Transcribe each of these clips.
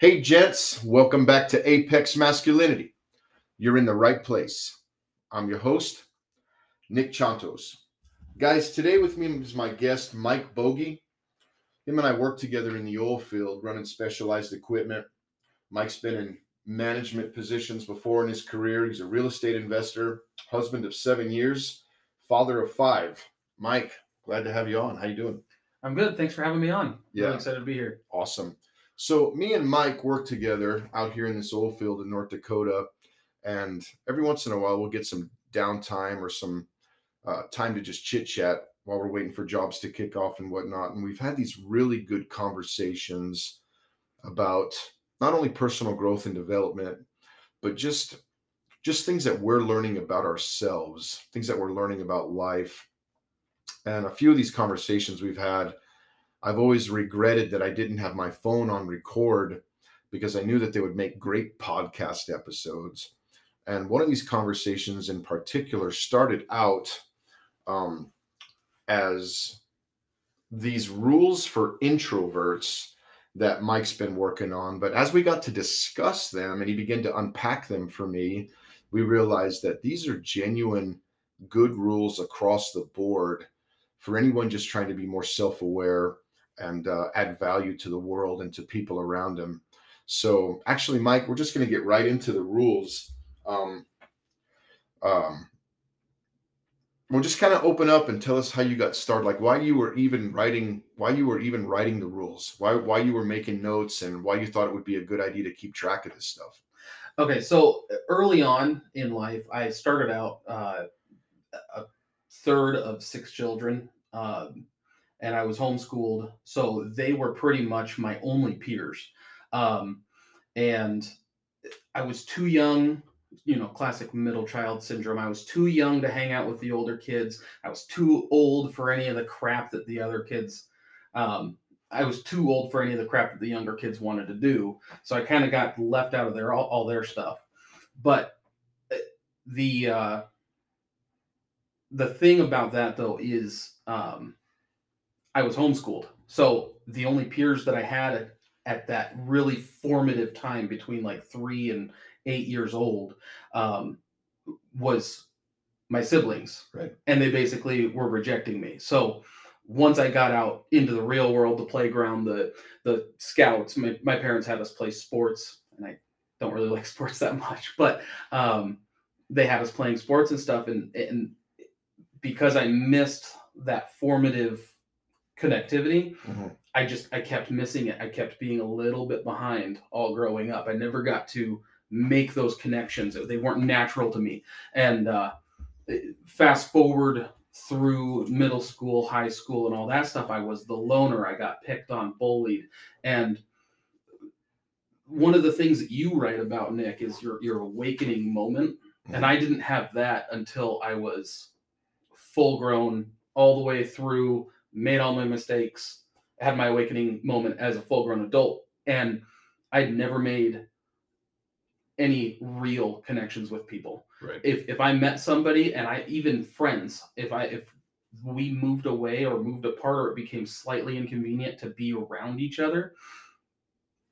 Hey, gents, welcome back to Apex Masculinity. You're in the right place. I'm your host, Nick Chontos. Guys, today with me is my guest, Mike Boggie. Him and I work together in the oil field running specialized equipment. Mike's been in management positions before in his career. He's a real estate investor, husband of seven years, father of five. Mike, glad to have you on. How you doing? I'm good. Thanks for having me on. Yeah. Really excited to be here. Awesome. So me and Mike work together out here in this oil field in North Dakota, and every once in a while we'll get some downtime or some uh, time to just chit chat while we're waiting for jobs to kick off and whatnot. And we've had these really good conversations about not only personal growth and development, but just just things that we're learning about ourselves, things that we're learning about life. And a few of these conversations we've had I've always regretted that I didn't have my phone on record because I knew that they would make great podcast episodes. And one of these conversations in particular started out um, as these rules for introverts that Mike's been working on. But as we got to discuss them and he began to unpack them for me, we realized that these are genuine good rules across the board for anyone just trying to be more self aware and uh, add value to the world and to people around him. So, actually, Mike, we're just going to get right into the rules. Um, um, we'll just kind of open up and tell us how you got started, like why you were even writing, why you were even writing the rules, why why you were making notes, and why you thought it would be a good idea to keep track of this stuff. Okay, so early on in life, I started out uh, a third of six children, um, and I was homeschooled, so they were pretty much my only peers. Um, and I was too young, you know, classic middle child syndrome. I was too young to hang out with the older kids. I was too old for any of the crap that the other kids. Um, I was too old for any of the crap that the younger kids wanted to do. So I kind of got left out of their all, all their stuff. But uh, the uh, the thing about that though is um, I was homeschooled, so the only peers that I had at, at that really formative time between like three and eight years old um, was my siblings, Right. And they basically were rejecting me. So once I got out into the real world, the playground, the the scouts, my, my parents had us play sports, and I don't really like sports that much, but um, they had us playing sports and stuff, and and because I missed that formative connectivity, Mhm. I just I kept missing it. I kept being a little bit behind all growing up. I never got to make those connections. They weren't natural to me. And uh, fast forward through middle school, high school, and all that stuff, I was the loner. I got picked on, bullied, and one of the things that you write about, Nick, is your your awakening moment. And I didn't have that until I was full grown, all the way through, made all my mistakes, had my awakening moment as a full grown adult. And I'd never made any real connections with people. Right. If if I met somebody and I even friends, if I if we moved away or moved apart or it became slightly inconvenient to be around each other,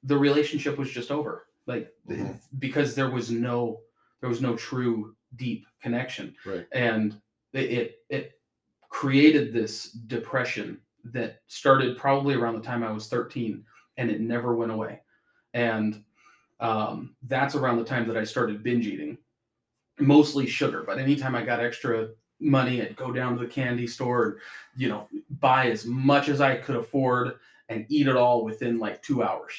the relationship was just over. Like Mhm. because there was no there was no true deep connection. Right. And it it, it created this depression that started probably around the time I was 13 and it never went away. And um, that's around the time that I started binge eating, mostly sugar. But anytime I got extra money, I'd go down to the candy store and, you know, buy as much as I could afford and eat it all within like two hours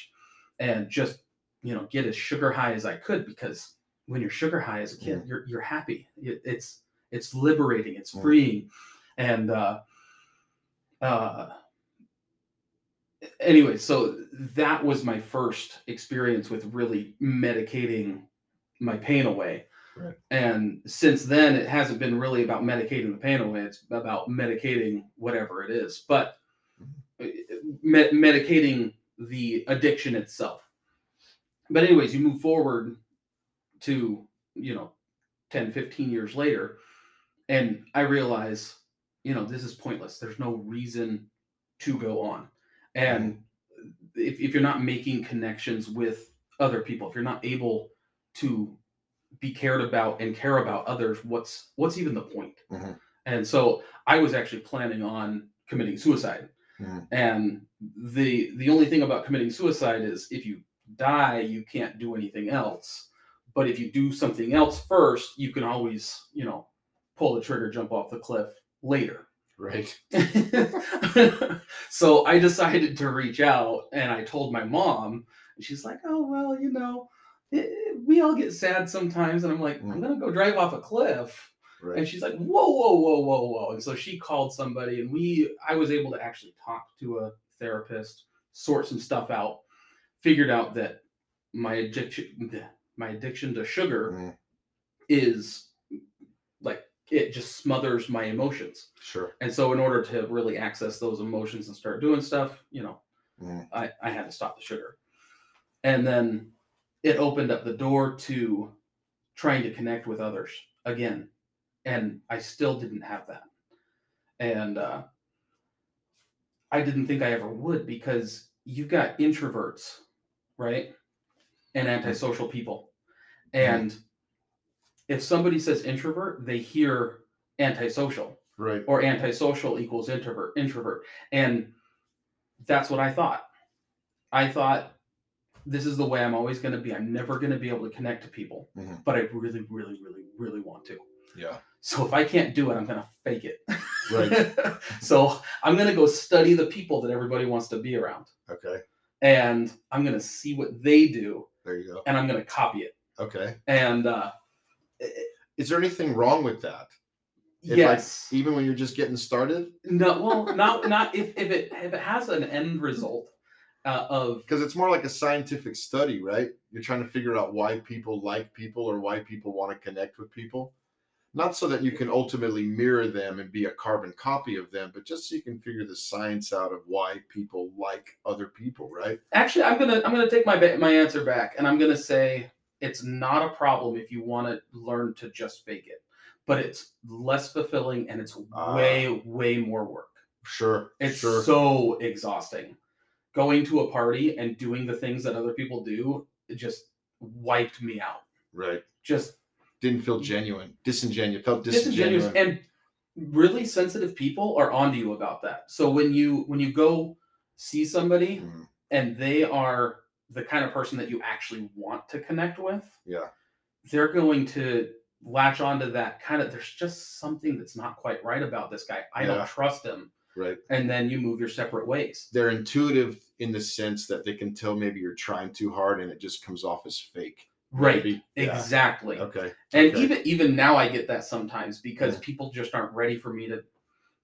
and just, you know, get as sugar high as I could because when you're sugar high as a kid, you're, you're happy. It- It's, it's liberating, it's Mm. freeing. And, uh, uh, anyway, so that was my first experience with really medicating my pain away. Right. And since then, it hasn't been really about medicating the pain away. It's about medicating whatever it is, but uh, me- medicating the addiction itself. But, anyways, you move forward to, you know, 10, 15 years later, and I realize, you know, this is pointless. There's no reason to go on. And if, if you're not making connections with other people, if you're not able to be cared about and care about others, what's what's even the point? Mhm. And so I was actually planning on committing suicide. Mhm. And the the only thing about committing suicide is if you die, you can't do anything else. But if you do something else first, you can always, you know, pull the trigger, jump off the cliff later. Right. so I decided to reach out and I told my mom, and she's like, "Oh well, you know, it, we all get sad sometimes." And I'm like, "I'm Mm. gonna go drive off a cliff," Right. and she's like, "Whoa, whoa, whoa, whoa, whoa!" And so she called somebody, and we, I was able to actually talk to a therapist, sort some stuff out, figured out that my addiction, my addiction to sugar, Mm. is it just smothers my emotions. Sure. And so, in order to really access those emotions and start doing stuff, you know, Mm. I, I had to stop the sugar. And then it opened up the door to trying to connect with others again. And I still didn't have that. And uh, I didn't think I ever would because you've got introverts, right? And antisocial people. And if somebody says introvert, they hear antisocial Right. or antisocial equals introvert introvert and that's what i thought i thought this is the way i'm always going to be i'm never going to be able to connect to people Mhm. but i really really really really want to Yeah. so if i can't do it i'm going to fake it Right. so i'm going to go study the people that everybody wants to be around Okay. and i'm going to see what they do There you go. and i'm going to copy it Okay. and uh Is there anything wrong with that? If, like, yes Even when you're just getting started? no well not not if, if it if it has an end result uh, of Because it's more like a scientific study, right? You're trying to figure out why people like people or why people want to connect with people. Not so that you can ultimately mirror them and be a carbon copy of them, but just so you can figure the science out of why people like other people, right? Actually, I'm gonna I'm gonna take my my answer back, and I'm gonna say it's not a problem if you want to learn to just fake it, but it's less fulfilling and it's Ah. way way more work. Sure. It's sure. so exhausting. Going to a party and doing the things that other people do it just wiped me out. right. Just Didn't feel genuine. Disingenuous. Felt disingenuous disingenuous. and really sensitive people are onto you about that. So when you when you go see somebody Mm, and they are the kind of person that you actually want to connect with, Yeah. they're going to latch onto that kind of there's just something that's not quite right about this guy. I Yeah. don't trust him. Right. And then you move your separate ways. They're intuitive in the sense that they can tell maybe you're trying too hard and it just comes off as fake. Right. Maybe. Yeah. Exactly. Okay. And okay. even even now I get that sometimes because Yeah. people just aren't ready for me to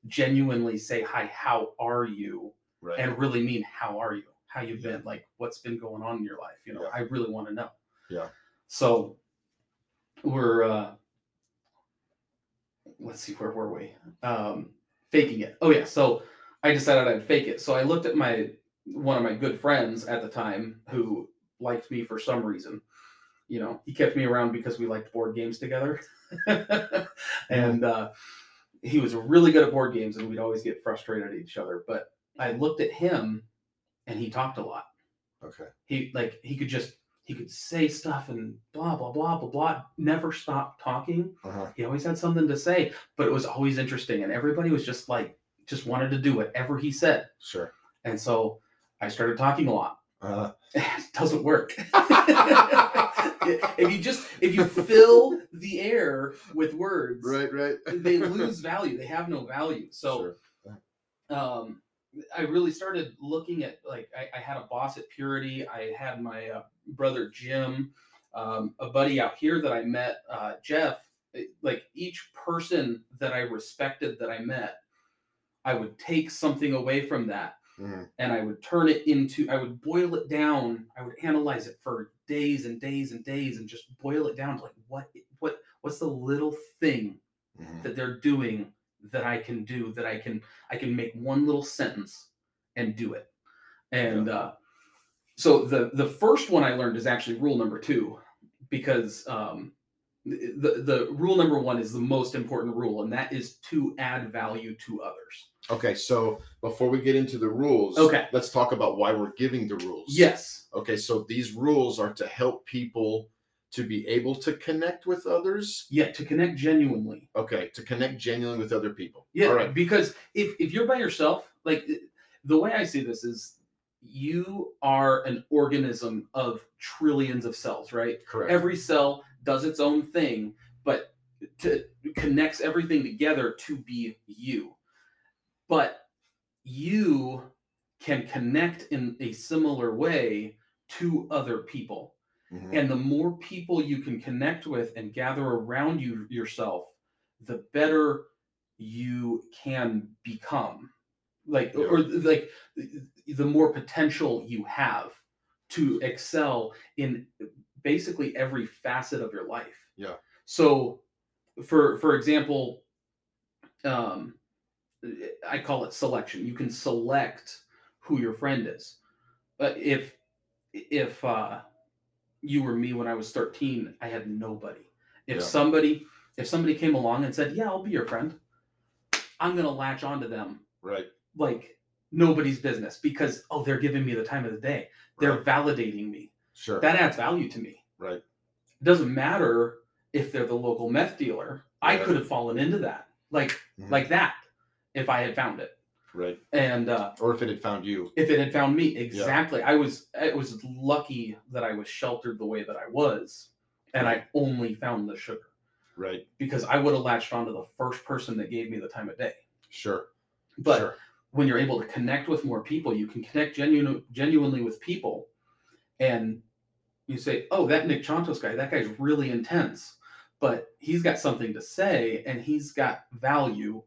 genuinely say hi, how are you? right. And really mean how are you? How you Yeah. been? Like what's been going on in your life? You know, Yeah. I really want to know. Yeah. So we're uh let's see where were we? Um faking it. Oh yeah, so I decided I'd fake it. So I looked at my one of my good friends at the time who liked me for some reason. You know, he kept me around because we liked board games together. and uh he was really good at board games and we'd always get frustrated at each other. But I looked at him and he talked a lot okay. he like he could just he could say stuff and blah blah blah blah blah never stop talking Uh-huh. he always had something to say but it was always interesting and everybody was just like just wanted to do whatever he said Sure. and so i started talking a lot Uh, it doesn't work if you just if you fill the air with words right, right. they lose value they have no value so Sure. um I really started looking at like I, I had a boss at Purity. I had my uh, brother Jim, um, a buddy out here that I met, uh, Jeff. Like each person that I respected that I met, I would take something away from that. Mhm. and I would turn it into, I would boil it down. I would analyze it for days and days and days and just boil it down to like, what, what, what's the little thing Mhm. that they're doing that I can do that I can I can make one little sentence and do it. And uh, so the the first one I learned is actually rule number two because um, the the rule number one is the most important rule and that is to add value to others. Okay, so before we get into the rules, Okay. let's talk about why we're giving the rules. Yes. Okay, so these rules are to help people to be able to connect with others. Yeah, to connect genuinely. Okay, to connect genuinely with other people. Yeah, All right. because if if you're by yourself, like the way I see this is you are an organism of trillions of cells, right? Correct. every cell does its own thing but to connects everything together to be you but you can connect in a similar way to other people Mhm. and the more people you can connect with and gather around you yourself the better you can become like Yeah. or like the more potential you have to excel in basically every facet of your life Yeah. so for for example um i call it selection you can select who your friend is but if if uh you were me when i was 13 i had nobody if Yeah. somebody if somebody came along and said yeah i'll be your friend i'm gonna latch onto them Right. like nobody's business because oh they're giving me the time of the day they're Right. validating me Sure. that adds value to me right. it doesn't matter if they're the local meth dealer i could have fallen into that like Mhm. like that if i had found it Right. and uh Or if it had found you. if it had found me exactly i was it was lucky that i was sheltered the way that i was and i only found the sugar Right. because i would have latched onto the first person that gave me the time of day Sure. but sure. when you're able to connect with more people you can connect genu- genuinely with people and you say oh that nick chontos guy that guy's really intense but he's got something to say and he's got value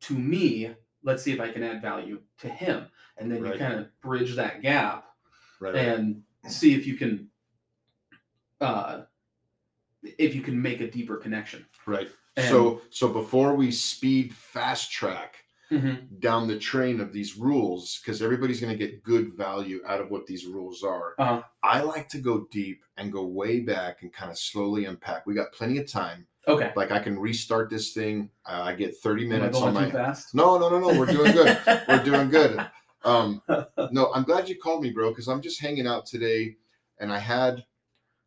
to me let's see if i can add value to him and then Right. you kind of bridge that gap Right. right. and see if you can uh if you can make a deeper connection Right. And- so so before we speed fast track Mhm. down the train of these rules, because everybody's going to get good value out of what these rules are, Uh-huh. I like to go deep and go way back and kind of slowly unpack. We got plenty of time. Okay Like I can restart this thing. Uh, I get 30 Am I minutes on my. fast No, no, no, no. We're doing good. We're doing good. Um, no, I'm glad you called me, bro, because I'm just hanging out today, and I had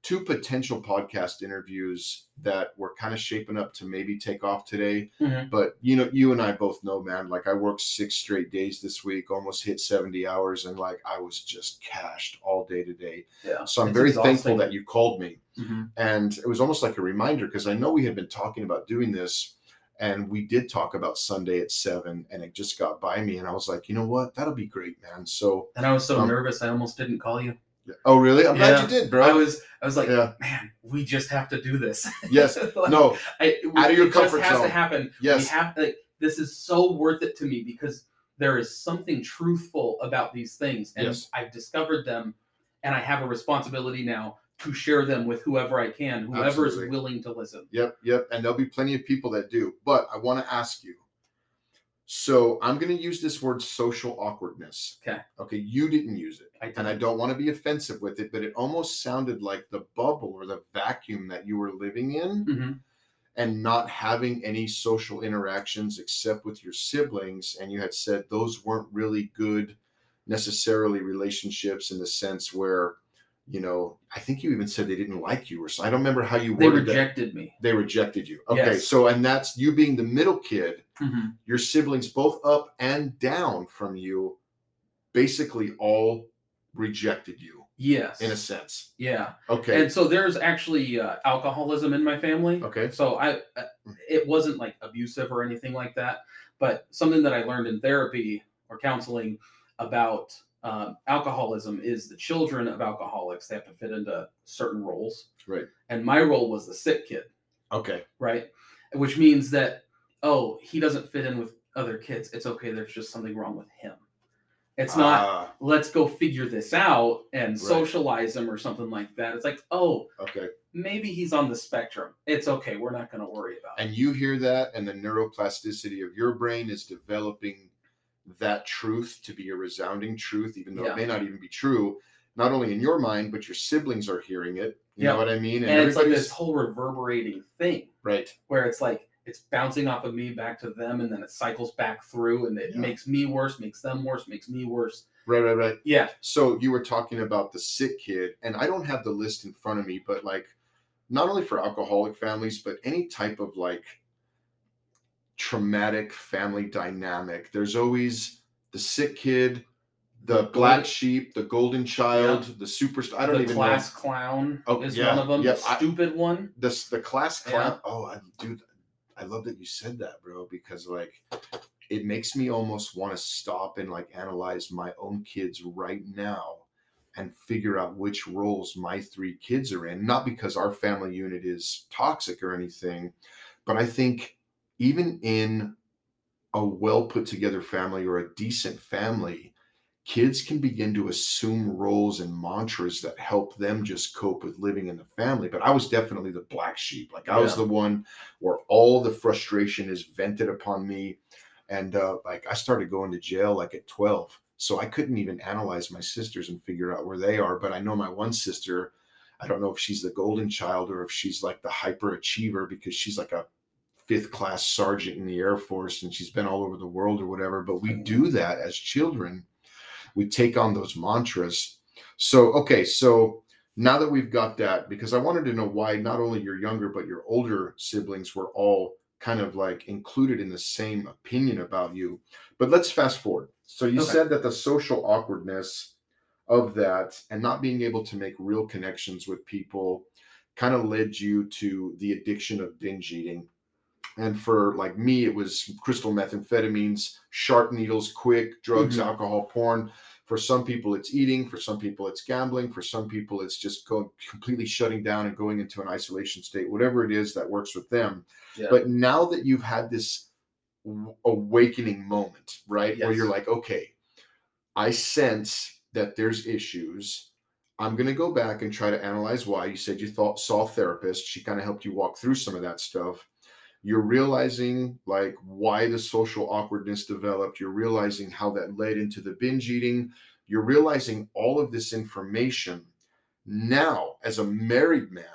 two potential podcast interviews that were kind of shaping up to maybe take off today. Mhm. But you know, you and I both know, man. Like I worked six straight days this week, almost hit 70 hours, and like I was just cashed all day today. yeah So I'm It's very exhausting. thankful that you called me Mhm. and it was almost like a reminder because I know we had been talking about doing this, and we did talk about Sunday at seven, and it just got by me, and I was like, you know what, that'll be great, man. So, And I was so Um, nervous, I almost didn't call you. Oh really? I'm glad you did, bro. I was, I was like, Yeah. man, we just have to do this. yes, Like, no, I, Out of your it comfort just has zone. to happen. Yes. we have like this is so worth it to me because there is something truthful about these things, and Yes. I've discovered them, and I have a responsibility now to share them with whoever I can, whoever is willing to listen. Yep, yep. And there'll be plenty of people that do. But I want to ask you. So I'm going to use this word social awkwardness. Okay. Okay. You didn't use it. I And I don't want to be offensive with it, but it almost sounded like the bubble or the vacuum that you were living in Mhm. and not having any social interactions except with your siblings. And you had said those weren't really good necessarily relationships in the sense where, you know, I think you even said they didn't like you or so. I don't remember how you They worded that rejected me. they rejected you. Okay, Yes. so and that's you being the middle kid, Mhm. your siblings both up and down from you basically all rejected you Yes. in a sense. yeah. Okay. And so there's actually uh, alcoholism in my family. okay. So I, uh, it wasn't like abusive or anything like that, but something that I learned in therapy or counseling about um, alcoholism is the children of alcoholics they have to fit into certain roles. Right. And my role was the sick kid, Okay. right? Which means that oh he doesn't fit in with other kids. It's okay. There's just something wrong with him. It's not Ah, let's go figure this out and Right. socialize him or something like that. It's like, oh, okay. maybe he's on the spectrum. It's okay. We're not going to worry about it. And you hear that, and the neuroplasticity of your brain is developing that truth to be a resounding truth, even though Yeah. it may not even be true. Not only in your mind, but your siblings are hearing it. You Yeah. know what I mean? And, it's like this whole reverberating thing right. where it's like it's bouncing off of me back to them and then it cycles back through and it Yeah. makes me worse, makes them worse, makes me worse. Right, right, right. Yeah. So you were talking about the sick kid, and I don't have the list in front of me, but like not only for alcoholic families, but any type of like traumatic family dynamic, there's always the sick kid, the The black golden- sheep, the golden child, the superstar. I don't even know. the even class know. clown Oh, is yeah, one of them. yeah, the I- stupid one. This the class Yeah. clown. Oh, I dude, I love that you said that, bro, because like it makes me almost want to stop and like analyze my own kids right now and figure out which roles my three kids are in. Not because our family unit is toxic or anything, but I think even in a well put together family or a decent family, kids can begin to assume roles and mantras that help them just cope with living in the family. But I was definitely the black sheep. Like I was the one where all the frustration is vented upon me. And uh, like I started going to jail like at 12. So I couldn't even analyze my sisters and figure out where they are. But I know my one sister, I don't know if she's the golden child or if she's like the hyper achiever because she's like a fifth class sergeant in the Air Force and she's been all over the world or whatever. But we mm-hmm. do that as children. We take on those mantras. So, okay, so now that we've got that, because I wanted to know why not only your younger, but your older siblings were all kind of like included in the same opinion about you. But let's fast forward. So, you Okay. said that the social awkwardness of that and not being able to make real connections with people kind of led you to the addiction of binge eating. And for like me, it was crystal methamphetamines, sharp needles, quick drugs, Mhm. alcohol, porn. For some people, it's eating. For some people, it's gambling. For some people, it's just going completely shutting down and going into an isolation state. Whatever it is that works with them. Yeah. But now that you've had this awakening moment, right, where you're like, okay, I sense that there's issues. I'm going to go back and try to analyze why. You said you thought saw a therapist. She kind of helped you walk through some of that stuff. You're realizing like why the social awkwardness developed. You're realizing how that led into the binge eating. You're realizing all of this information now as a married man,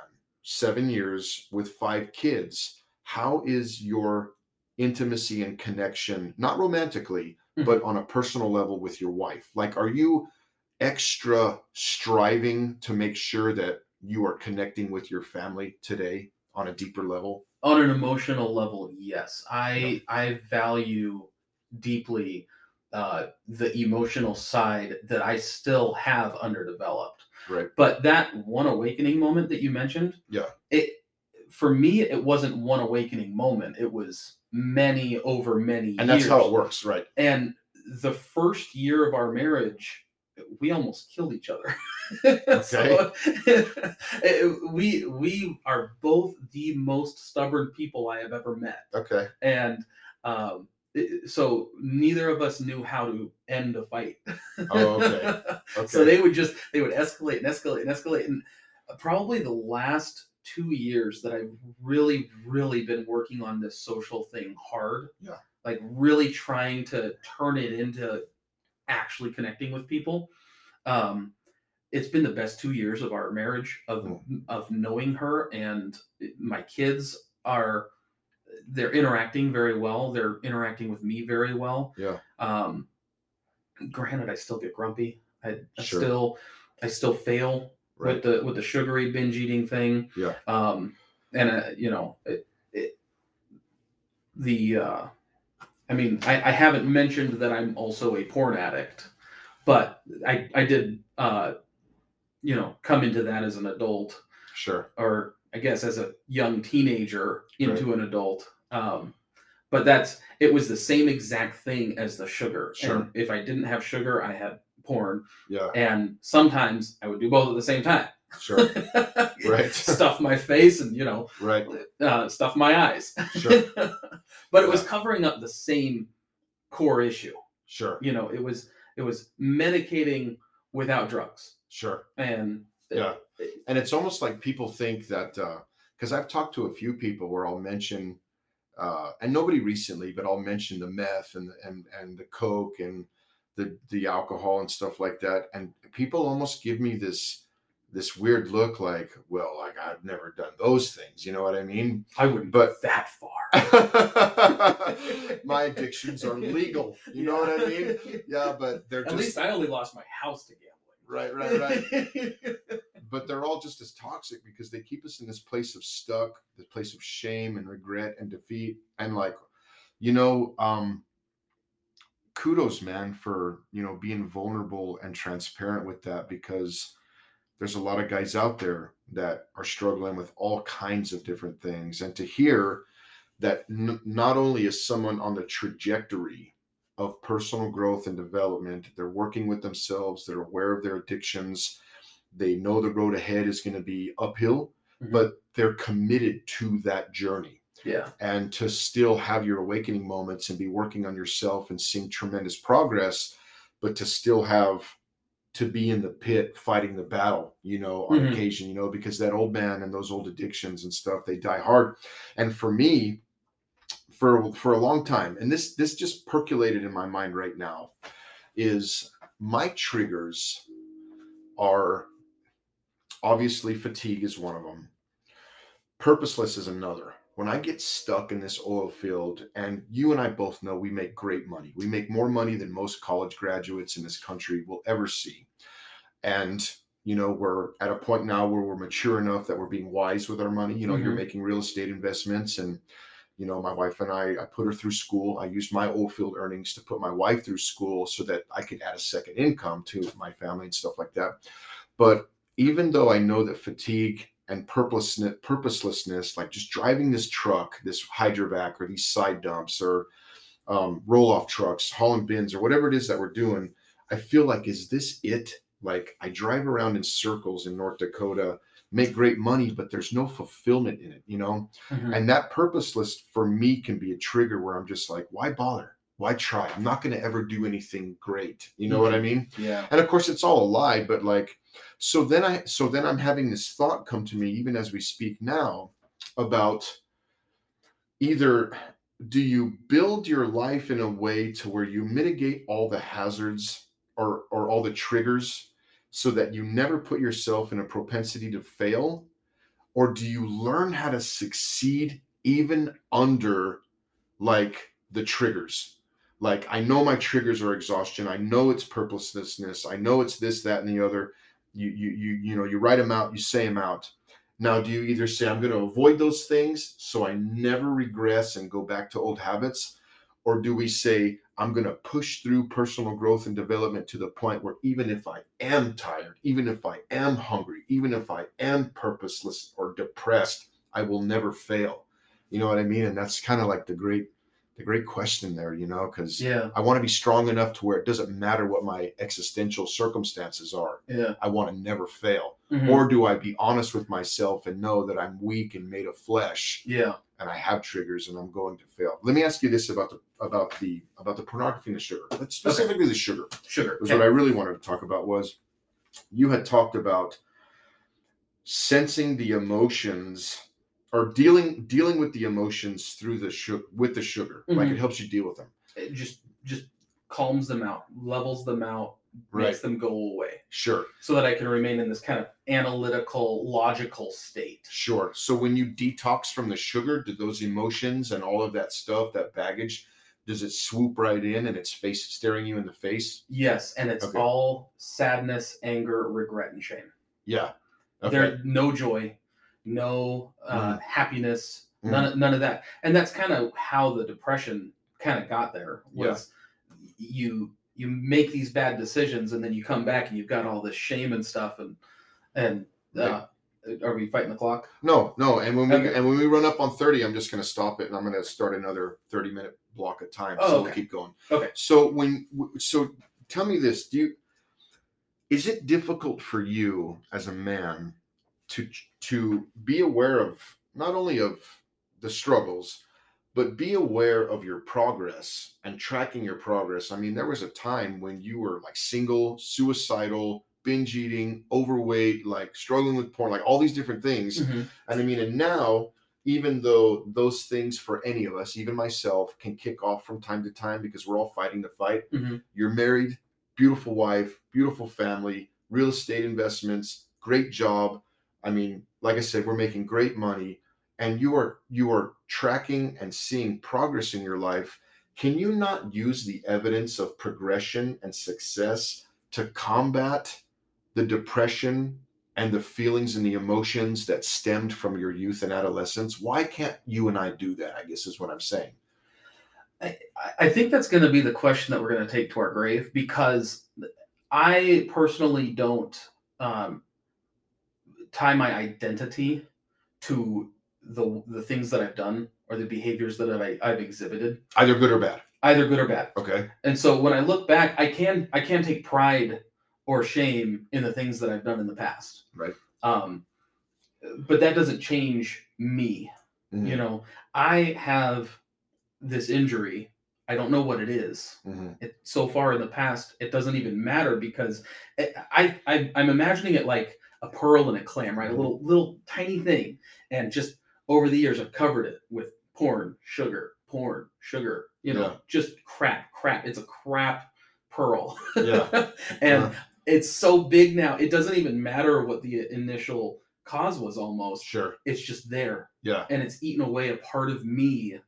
seven years with five kids. How is your intimacy and connection, not romantically, hmm. but on a personal level with your wife? Like, are you extra striving to make sure that you are connecting with your family today on a deeper level? On an emotional level yes i i value deeply uh the emotional side that i still have underdeveloped Right. but that one awakening moment that you mentioned Yeah. it for me it wasn't one awakening moment it was many over many And that's how it works, right? and the first year of our marriage we almost killed each other so we we are both the most stubborn people i have ever met Okay. and um so neither of us knew how to end a fight Oh, okay. Okay. so they would just they would escalate and escalate and escalate and probably the last two years that i've really really been working on this social thing hard Yeah. like really trying to turn it into actually connecting with people um it's been the best two years of our marriage of Hmm. of knowing her and my kids are they're interacting very well they're interacting with me very well Yeah. um granted i still get grumpy i, I Sure. still i still fail Right. with the with the sugary binge eating thing Yeah. um and uh, you know it, it the uh i mean I, I haven't mentioned that i'm also a porn addict but i i did uh you know come into that as an adult Sure. or I guess as a young teenager into an adult. Um, but that's it was the same exact thing as the sugar. Sure. And if I didn't have sugar, I had porn, Yeah. and sometimes I would do both at the same time. Sure. Right. stuff my face and you know Right. uh, stuff my eyes. Sure. but it was covering up the same core issue Sure. you know it was it was medicating without drugs, Sure. and Yeah. And it's almost like people think that because I've talked to a few people where I'll mention uh, and nobody recently, but I'll mention the meth and and and the coke and the the alcohol and stuff like that, and people almost give me this this weird look like, well, like I've never done those things, you know what I mean? I wouldn't But- that far. My addictions are legal, you know what I mean? Yeah, but they're At just least I only lost my house to gambling. right, right, right. but they're all just as toxic because they keep us in this place of stuck, this place of shame and regret and defeat. And like, you know, um, kudos, man, for you know being vulnerable and transparent with that because there's a lot of guys out there that are struggling with all kinds of different things. And to hear that n- not only is someone on the trajectory of personal growth and development, they're working with themselves, they're aware of their addictions, they know the road ahead is going to be uphill, Mhm. but they're committed to that journey. Yeah. And to still have your awakening moments and be working on yourself and seeing tremendous progress, but to still have to be in the pit fighting the battle, you know, on Mhm. occasion, you know, because that old man and those old addictions and stuff, they die hard. And for me, for for a long time, and this this just percolated in my mind right now, is my triggers are obviously fatigue is one of them. Purposeless is another. When I get stuck in this oil field, and you and I both know we make great money. We make more money than most college graduates in this country will ever see. And you know, we're at a point now where we're mature enough that we're being wise with our money. You know, you're Mhm. making real estate investments and you know, my wife and I, I put her through school. I used my oil field earnings to put my wife through school so that I could add a second income to my family and stuff like that. But even though I know that fatigue and purposelessness, purposelessness like just driving this truck, this hydrovac or these side dumps or um, roll off trucks, hauling bins or whatever it is that we're doing, I feel like, is this it? Like I drive around in circles in North Dakota, make great money, but there's no fulfillment in it, you know? Mhm. And that purposeless for me can be a trigger where I'm just like, why bother? Why try? I'm not going to ever do anything great. You know what I mm-hmm. mean? Yeah. And of course, it's all a lie. But like, so then I, so then I'm having this thought come to me, even as we speak now, about either do you build your life in a way to where you mitigate all the hazards or or all the triggers so that you never put yourself in a propensity to fail or do you learn how to succeed even under like the triggers like i know my triggers are exhaustion. I know it's purposelessness. I know it's this that and the other. You you you, you know you write them out you say them out. Now do you either say i'm going to avoid those things so i never regress and go back to old habits or do we say i'm going to push through personal growth and development to the point where even if i am tired even if i am hungry even if i am purposeless or depressed i will never fail. You know what i mean? And that's kind of like the great the great question there you know because Yeah. i want to be strong enough to where it doesn't matter what my existential circumstances are Yeah. i want to never fail Mhm. or do i be honest with myself and know that i'm weak and made of flesh yeah. and I have triggers and I'm going to fail. Let me ask you this about the about the about the pornography and the sugar. But specifically the sugar. Sugar. Because what I really wanted to talk about was you had talked about sensing the emotions or dealing dealing with the emotions through the sugar with the sugar. Like Mhm. it helps you deal with them. it just just calms them out, levels them out, makes them go away, Sure. so that I can remain in this kind of analytical, logical state. Sure. So when you detox from the sugar, do those emotions and all of that stuff, that baggage, does it swoop right in and it's face staring you in the face? Yes, and it's Okay. all sadness, anger, regret, and shame. Yeah. Okay. There, no joy, no uh, happiness, Mhm. none, of, none of that. And that's kind of how the depression kind of got there. Was you you make these bad decisions and then you come back and you've got all this shame and stuff and and uh, are we fighting the clock? No, no. And when we Okay. and when we run up on 30, I'm just gonna stop it and I'm gonna start another 30 minute block of time. Oh, so we'll keep going. Okay. So when so tell me this, do you is it difficult for you as a man to to be aware of not only of the struggles, but be aware of your progress and tracking your progress. I mean, there was a time when you were like single, suicidal, binge eating, overweight, like struggling with porn, like all these different things. Mhm. And I mean, and now, even though those things for any of us, even myself, can kick off from time to time because we're all fighting the fight, Mhm. you're married, beautiful wife, beautiful family, real estate investments, great job. I mean, like I said, we're making great money and you are you are tracking and seeing progress in your life. Can you not use the evidence of progression and success to combat the depression and the feelings and the emotions that stemmed from your youth and adolescence? Why can't you and I do that? I guess is what I'm saying. I, I think that's going to be the question that we're going to take to our grave because I personally don't um, tie my identity to the the things that I've done or the behaviors that I've, I've exhibited, Either good or bad. either good or bad. Okay. And so when I look back, I can I can take pride or shame in the things that I've done in the past. Right. Um, but that doesn't change me. Mhm. You know, I have this injury. I don't know what it is. Mhm. It, so far in the past, it doesn't even matter because it, I, I I'm imagining it like a pearl and a clam, right? A little little tiny thing, and just over the years, I've covered it with porn, sugar, porn, sugar. You know, Yeah. just crap, crap. It's a crap pearl. Yeah. and Uh. it's so big now, it doesn't even matter what the initial cause was. Almost, Sure. it's just there Yeah. and it's eaten away a part of me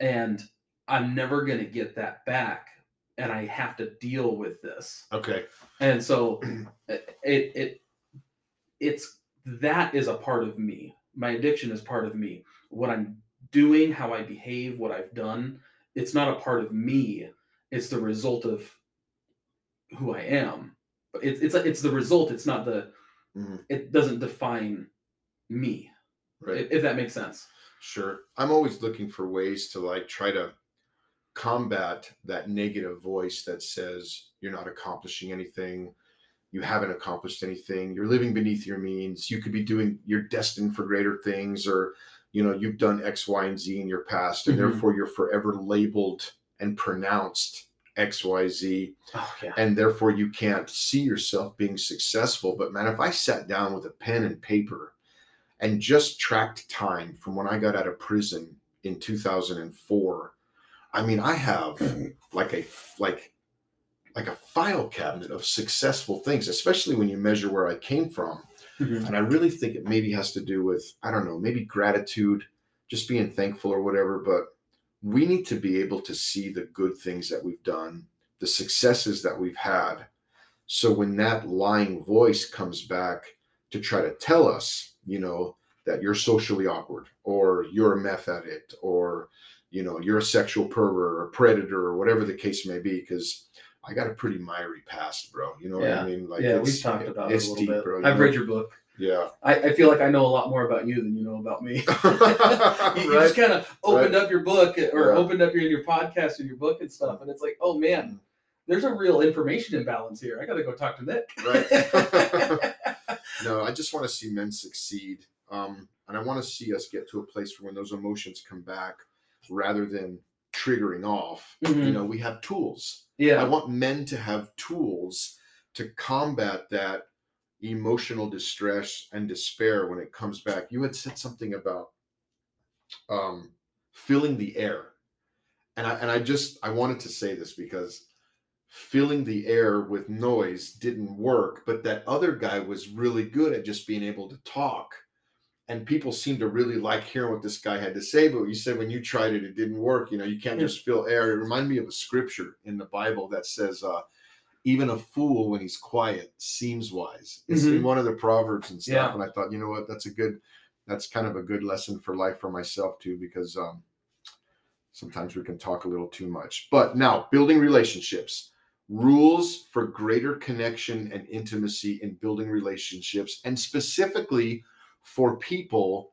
and i'm never going to get that back and i have to deal with this Okay. and so it it it's that is a part of me my addiction is part of me what i'm doing how i behave what i've done it's not a part of me it's the result of who i am but it's it's it's the result it's not the Mhm. it doesn't define me Right. if that makes sense Sure. I'm always looking for ways to like try to combat that negative voice that says you're not accomplishing anything, you haven't accomplished anything, you're living beneath your means, you could be doing you're destined for greater things or you know, you've done X, Y, and Z in your past, and Mhm. therefore you're forever labeled and pronounced XYZ oh yeah and therefore you can't see yourself being successful. But man, if I sat down with a pen and paper and just tracked time from when I got out of prison in 2004, I mean, I have like a like like a file cabinet of successful things, especially when you measure where I came from. Mhm. And I really think it maybe has to do with, I don't know, maybe gratitude, just being thankful or whatever. But we need to be able to see the good things that we've done, the successes that we've had. So when that lying voice comes back to try to tell us, you know, that you're socially awkward or you're a meth addict or, you know, you're a sexual pervert or a predator or whatever the case may be, because I got a pretty miry past, bro. You know what I mean? Like yeah, we've talked about it it's a little deep, bit. bro. I've know? read your book. Yeah. I, I feel like I know a lot more about you than you know about me. you, you just kind of opened up your book or Yeah. opened up your, your podcast and your book and stuff, and it's like, oh man, there's a real information imbalance here. I got to go talk to Nick. Right. no, I just want to see men succeed. Um, and I want to see us get to a place where when those emotions come back, rather than triggering off, you Mhm. know, we have tools. Yeah. I want men to have tools to combat that emotional distress and despair when it comes back. You had said something about um, filling the air, and I and I just I wanted to say this because filling the air with noise didn't work, but that other guy was really good at just being able to talk. And people seem to really like hearing what this guy had to say. But you said when you tried it, it didn't work. You know, you can't just fill air. It reminded me of a scripture in the Bible that says, uh, even a fool when he's quiet seems wise. It's in one of the proverbs and stuff. Yeah. And I thought, you know what, that's a good, that's kind of a good lesson for life for myself too, because um, sometimes we can talk a little too much. But now, building relationships, rules for greater connection and intimacy in building relationships, and specifically for people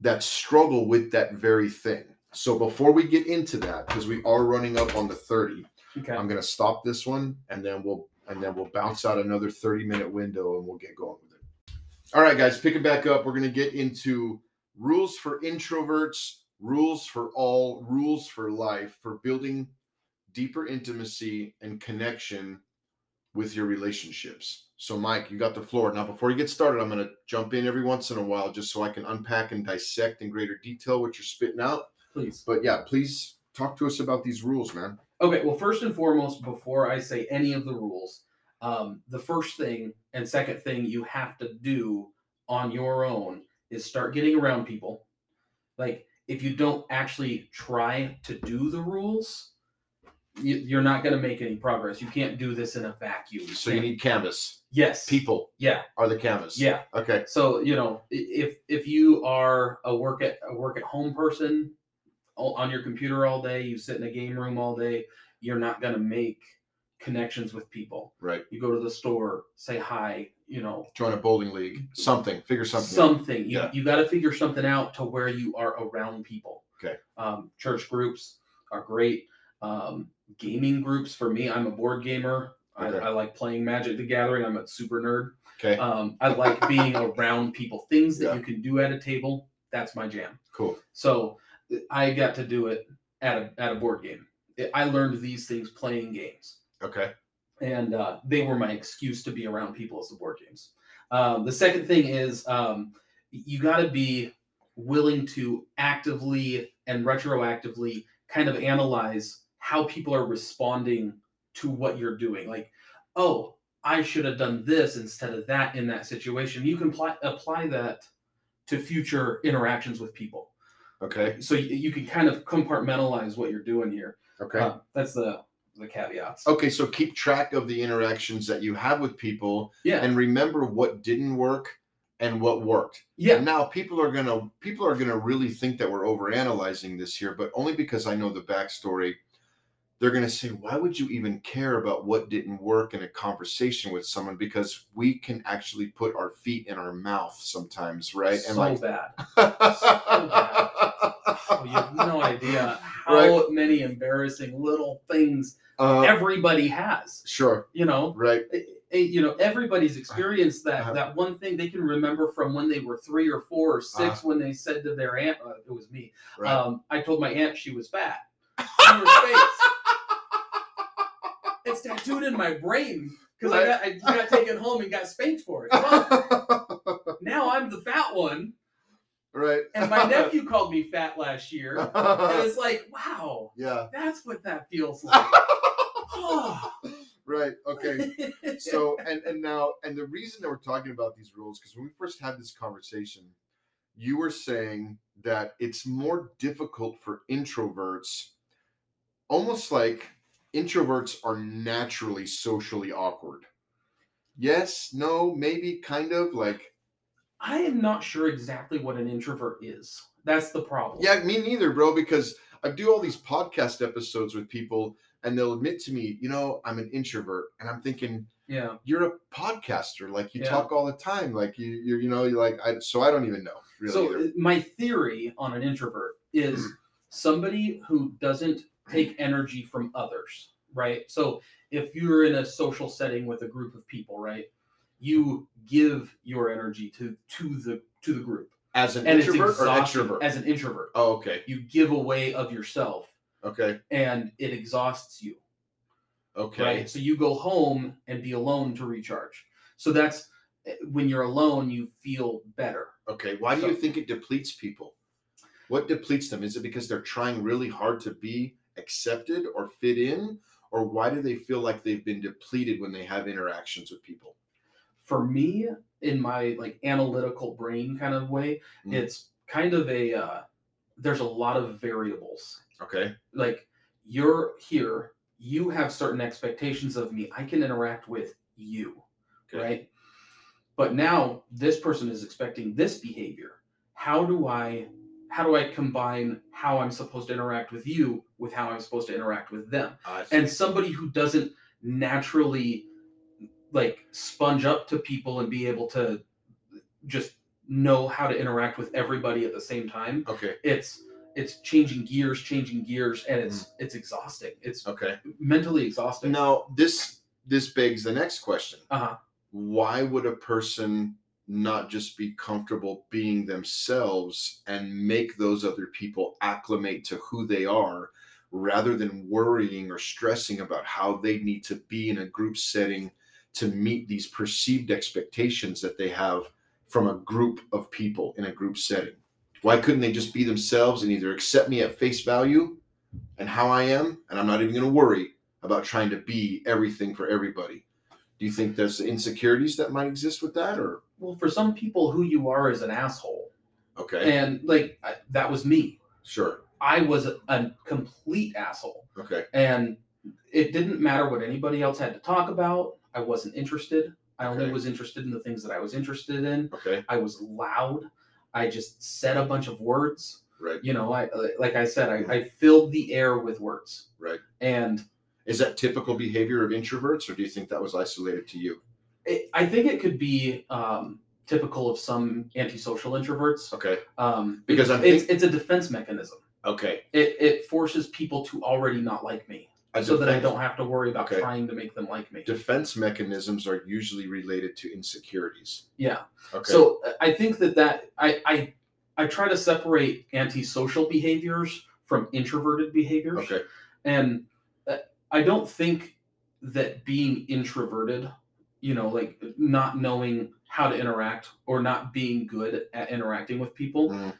that struggle with that very thing. So before we get into that, because we are running up on the 30, okay. I'm gonna stop this one and then we'll and then we'll bounce out another 30 minute window and we'll get going with it. All right, guys, pick it back up. We're gonna get into rules for introverts rules for all, rules for life, for building deeper intimacy and connection with your relationships. So, Mike, you got the floor. Now, before you get started, I'm going to jump in every once in a while just so I can unpack and dissect in greater detail what you're spitting out. Please. But yeah, please talk to us about these rules, man. Okay, well, first and foremost, before I say any of the rules, um, the first thing and second thing you have to do on your own is start getting around people. Like, if you don't actually try to do the rules, you, you're not going to make any progress. You can't do this in a vacuum. So, you need canvas. yes, People Yeah, are the canvas. yeah. Okay. So you know, i- if if you are a work at a work at home person all- on your computer all day, you sit in a game room all day, you're not gonna make connections with people. Right. You go to the store, say hi, you know, Join a bowling league. Something. Figure something. out. something. You Yeah. you got to figure something out to where you are around people. Okay. Um, church groups are great. Um, gaming groups for me, I'm a board gamer. Okay. I, I like playing Magic the Gathering. I'm a super nerd. Okay. Um, I like being around people. Things that Yeah. you can do at a table. That's my jam. Cool. So I got to do it at a at a board game. I learned these things playing games, Okay. and uh, they were my excuse to be around people as the board games. Um, the second thing is um, you got to be willing to actively and retroactively kind of analyze how people are responding to what you're doing. Like, oh, I should have done this instead of that in that situation. You can pli- apply that to future interactions with people. Okay. So you, you can kind of compartmentalize what you're doing here. Okay. Uh, that's the the caveats. Okay, so keep track of the interactions that you have with people yeah, and remember what didn't work and what worked. yeah, And now people are gonna people are gonna really think that we're overanalyzing this here, but only because I know the backstory. They're gonna say, why would you even care about what didn't work in a conversation with someone? Because we can actually put our feet in our mouth sometimes, right? so bad. bad. Oh, you have no idea how Right. many embarrassing little things Uh, everybody has. sure, You know, right. Eh, eh, you know, everybody's experienced that Uh-huh. that one thing they can remember from when they were three or four or 6 Uh-huh. when they said to their aunt, uh, it was me. Right. Um, I told my aunt she was fat. On her face. It's tattooed in my brain because I got I got taken home and got spanked for it. Well, now I'm the fat one, right. and my nephew called me fat last year, and it's like, wow, yeah. that's what that feels like. Oh. right. Okay. So and and now and the reason that we're talking about these rules because when we first had this conversation, you were saying that it's more difficult for introverts, almost like introverts are naturally socially awkward. Yes, no, maybe, kind of like I am not sure exactly what an introvert is. That's the problem. Yeah, me neither, bro. Because I do all these podcast episodes with people, and they'll admit to me, you know, I'm an introvert, and I'm thinking, Yeah. you're a podcaster, like you Yeah. talk all the time, like you, you're, you know, you're like, I, so I don't even know, really. so either. my theory on an introvert is Mm. somebody who doesn't take energy from others, right? So if you're in a social setting with a group of people, right, you give your energy to to the to the group, as an and introvert or extrovert. as an introvert. oh, okay, You give away of yourself, okay, and it exhausts you. okay. right? So you go home and be alone to recharge. So that's eh, when you're alone, you feel better. Okay, why do you think it depletes people? What depletes them? Is it because they're trying really hard to be accepted or fit in, or why do they feel like they've been depleted when they have interactions with people? For me, in my like analytical brain kind of way, Mm. it's kind of a uh, there's a lot of variables. Okay, Like you're here, you have certain expectations of me. I can interact with you, Okay. right? But now this person is expecting this behavior. How do I how do I combine how I'm supposed to interact with you with how I'm supposed to interact with them? And somebody who doesn't naturally like sponge up to people and be able to just know how to interact with everybody at the same time okay, it's it's changing gears changing gears and it's it's exhausting. It's okay. mentally exhausting. Now this this begs the next question: uh-huh. Why would a person not just be comfortable being themselves and make those other people acclimate to who they are rather than worrying or stressing about how they need to be in a group setting to meet these perceived expectations that they have from a group of people in a group setting. Why couldn't they just be themselves and either accept me at face value and how I am, and I'm not even going to worry about trying to be everything for everybody? Do you think there's insecurities that might exist with that, or Well, for some people, who you are is an asshole, okay, and like I, that was me. sure, I was a, a complete asshole, okay, and it didn't matter what anybody else had to talk about. I wasn't interested. I only Okay. was interested in the things that I was interested in. okay, I was loud. I just said a bunch of words. right, You know, I uh, like I said, I, mm. I filled the air with words. right. And Is that typical behavior of introverts, or do you think that was isolated to you? it, I think it could be um, typical of some antisocial introverts Okay, um, Because I'm it's it's a defense mechanism. okay. It it forces people to already not like me, so that I don't have to worry about Okay. trying to make them like me. defense mechanisms are usually related to insecurities. Yeah. Okay. So uh, I think that that I I I try to separate antisocial behaviors from introverted behaviors. okay. and I don't think that being introverted, you know, like not knowing how to interact or not being good at interacting with people, Mhm.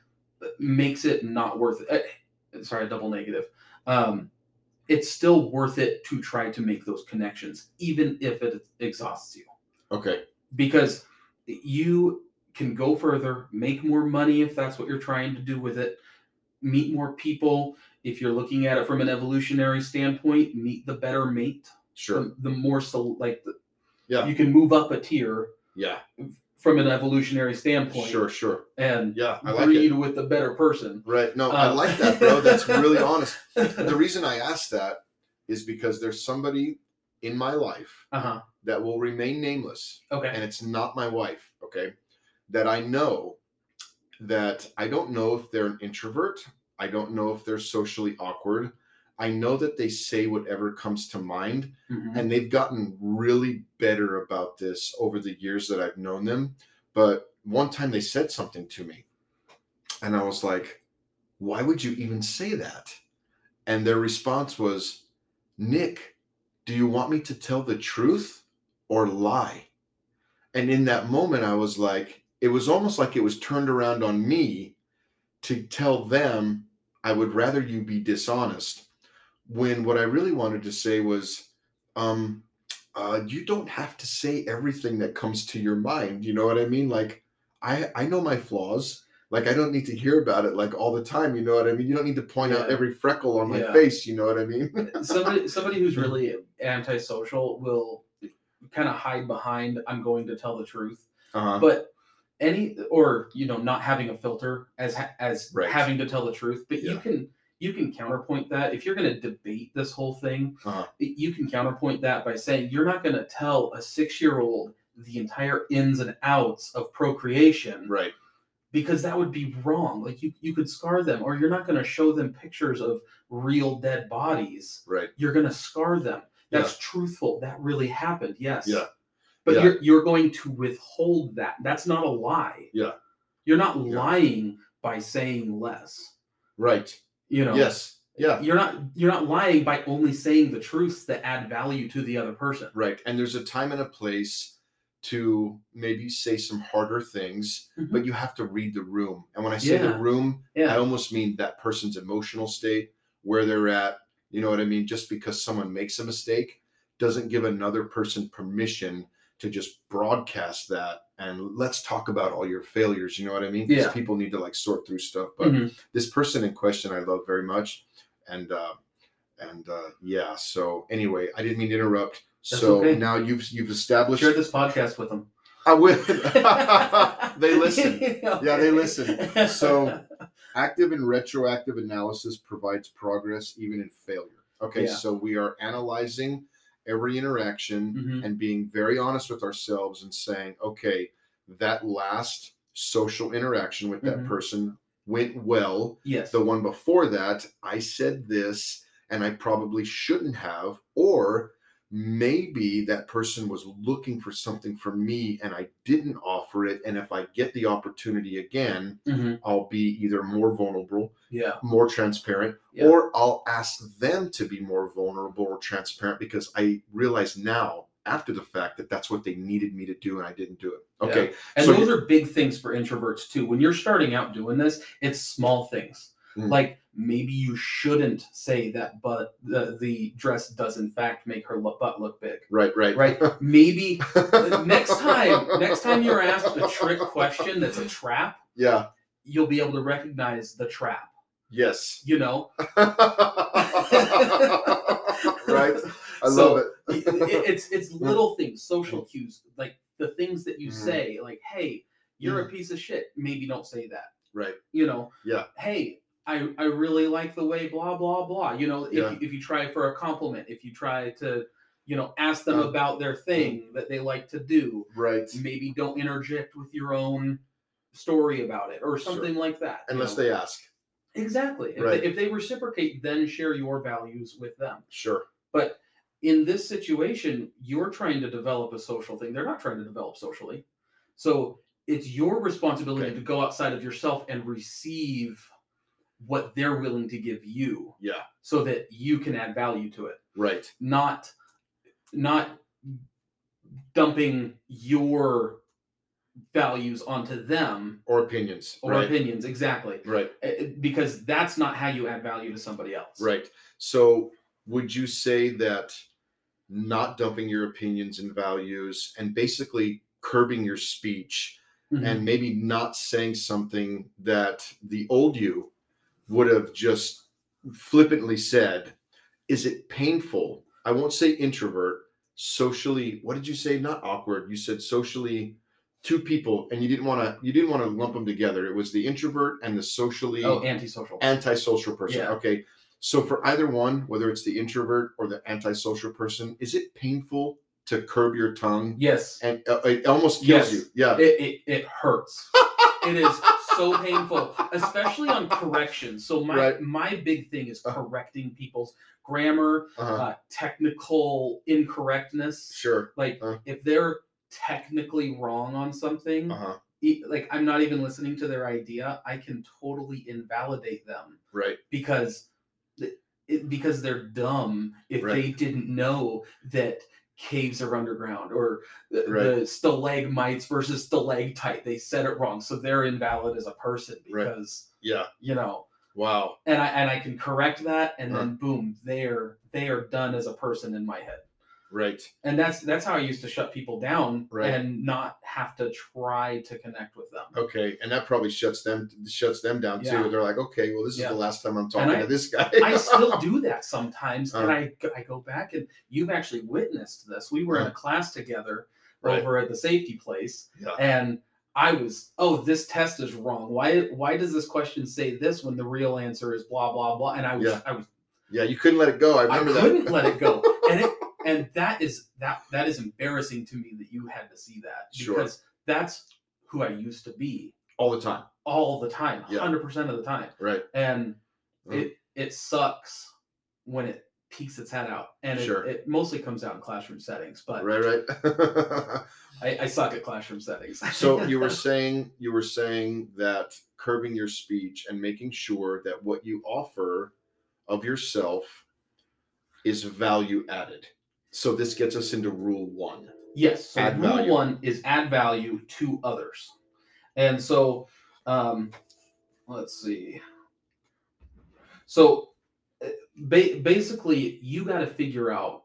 makes it not worth it. eh, Sorry, double negative. Um, it's still worth it to try to make those connections, even if it exhausts you Okay. because you can go further, make more money if that's what you're trying to do with it, meet more people. If you're looking at it from an evolutionary standpoint, meet the better mate. Sure. The, the more so, like, the, Yeah. you can move up a tier Yeah. from an evolutionary standpoint Sure. Sure. and Yeah. I like breed it. with the better person. Right. No, I Uh, like that, bro. That's really honest. The reason I asked that is because there's somebody in my life Uh huh. that will remain nameless, Okay. and it's not my wife. Okay. That I know that I don't know if they're an introvert. I don't know if they're socially awkward. I know that they say whatever comes to mind. Mhm. and they've gotten really better about this over the years that I've known them. But one time they said something to me, and I was like, Why would you even say that? And their response was, Nick, do you want me to tell the truth or lie? And in that moment, I was like, It was almost like it was turned around on me to tell them, I would rather you be dishonest. When what I really wanted to say was, um uh you don't have to say everything that comes to your mind you know what i mean like i i know my flaws like i don't need to hear about it like all the time you know what i mean you don't need to point out every freckle on my Yeah. face you know what i mean somebody somebody who's really antisocial will kind of hide behind I'm going to tell the truth. uh-huh but any or you know not having a filter as as Right. having to tell the truth but you can you can counterpoint that. If you're going to debate this whole thing Uh-huh. you can counterpoint that by saying you're not going to tell a 6-year-old the entire ins and outs of procreation right. because that would be wrong. Like you you could scar them or you're not going to show them pictures of real dead bodies. Right. You're going to scar them. That's truthful. That really happened. Yes. Yeah. But Yeah. you're you're going to withhold that that's not a lie Yeah. you're not Yeah. lying by saying less right you know yes yeah you're not you're not lying by only saying the truths that add value to the other person right and there's a time and a place to maybe say some harder things Mhm. but you have to read the room and when i say the Yeah. room I almost mean that person's emotional state, where they're at. You know what I mean? Just because someone makes a mistake doesn't give another person permission to just broadcast that and let's talk about all your failures. You know what I mean? Yeah. people need to like sort through stuff. But Mhm. this person in question I love very much. And uh and uh yeah, so anyway, I didn't mean to interrupt. That's so okay. now you've you've established share this podcast with them I will they listen. Yeah, they listen. So- Active and retroactive analysis provides progress even in failure. Okay, Yeah. so we are analyzing every interaction Mhm. and being very honest with ourselves and saying, okay, that last social interaction with that Mhm. person went well. yes The one before that, I said this and I probably shouldn't have, or maybe that person was looking for something from me and I didn't offer it. And if I get the opportunity again, Mhm. I'll be either more vulnerable, Yeah. more transparent, Yeah. or I'll ask them to be more vulnerable or transparent because I realize now after the fact that that's what they needed me to do and I didn't do it. Okay. And So those are big things for introverts too. When you're starting out doing this, it's small things. Mm. Like maybe you shouldn't say that, but the, the dress does in fact make her butt look big. Right, right. Right? Maybe next time, next time you're asked a trick question that's a trap, yeah. you'll be able to recognize the trap. Yes. You know, right. I So, love it. it- it's it's little things, social cues, like the things that you Mhm. say, like, "Hey, you're a piece of shit." Maybe don't say that. Right. You know. Yeah. Hey, I I really like the way blah blah blah. You know, if Yeah. you, if you try for a compliment, if you try to, you know, ask them about their thing mm-hmm. that they like to do, Right. maybe don't interject with your own story about it or Sure. something like that. Unless know? they ask. exactly if, Right. they, if they reciprocate, then share your values with them. Sure. But in this situation, you're trying to develop a social thing. They're not trying to develop socially. So it's your responsibility Okay. to go outside of yourself and receive what they're willing to give you Yeah. so that you can add value to it. Right. Not not dumping your values onto them Or opinions. or right. opinions exactly Right. Uh, uh, because that's not how you add value to somebody else Right. So would you say that not dumping your opinions and values and basically curbing your speech Mhm. and maybe not saying something that the old you would have just flippantly said is it painful? I won't say introvert socially what did you say? Not awkward. You said socially two people and you didn't want to you didn't want to lump them together. It was the introvert and the socially oh antisocial. antisocial person. Yeah. okay. So for either one whether it's the introvert or the antisocial person is it painful to curb your tongue? Yes. And uh, it almost kills Yes. you. Yeah. It, it, it hurts. It is so painful especially on corrections. so my Right. my big thing is Uh-huh. correcting people's grammar uh-huh. uh, technical incorrectness sure like Uh. if they're technically wrong on something uh-huh e- like i'm not even listening to their idea i can totally invalidate them right because it, because they're dumb if Right. they didn't know that caves are underground or the, Right. the stalagmites versus stalactite they said it wrong so they're invalid as a person Right. because yeah you know wow and i and i can correct that and Huh. then boom they're they are done as a person in my head right and that's that's how i used to shut people down Right. and not have to try to connect with them okay and that probably shuts them shuts them down Yeah. too they're like okay well this is the last time i'm talking I- to this guy I still do that sometimes, and Uh. I go- I go back and you've actually witnessed this. We were in a class together Right. over at the safety place, Yeah. and I was, oh, this test is wrong. Why why does this question say this when the real answer is blah blah blah? And I was Yeah. I was yeah you couldn't let it go i remember I couldn't that let it go, and that is that that is embarrassing to me that you had to see that Sure. because that's who I used to be all the time all the time, Yeah. hundred percent of the time right and Mm. it it sucks when it peeks its head out and Sure. it, it mostly comes out in classroom settings but right right I, I suck at classroom settings so you were saying you were saying that curbing your speech and making sure that what you offer of yourself is value added so this gets us into rule one. Yes so Add rule value. one is add value to others. And so um let's see. So uh, ba- basically you got to figure out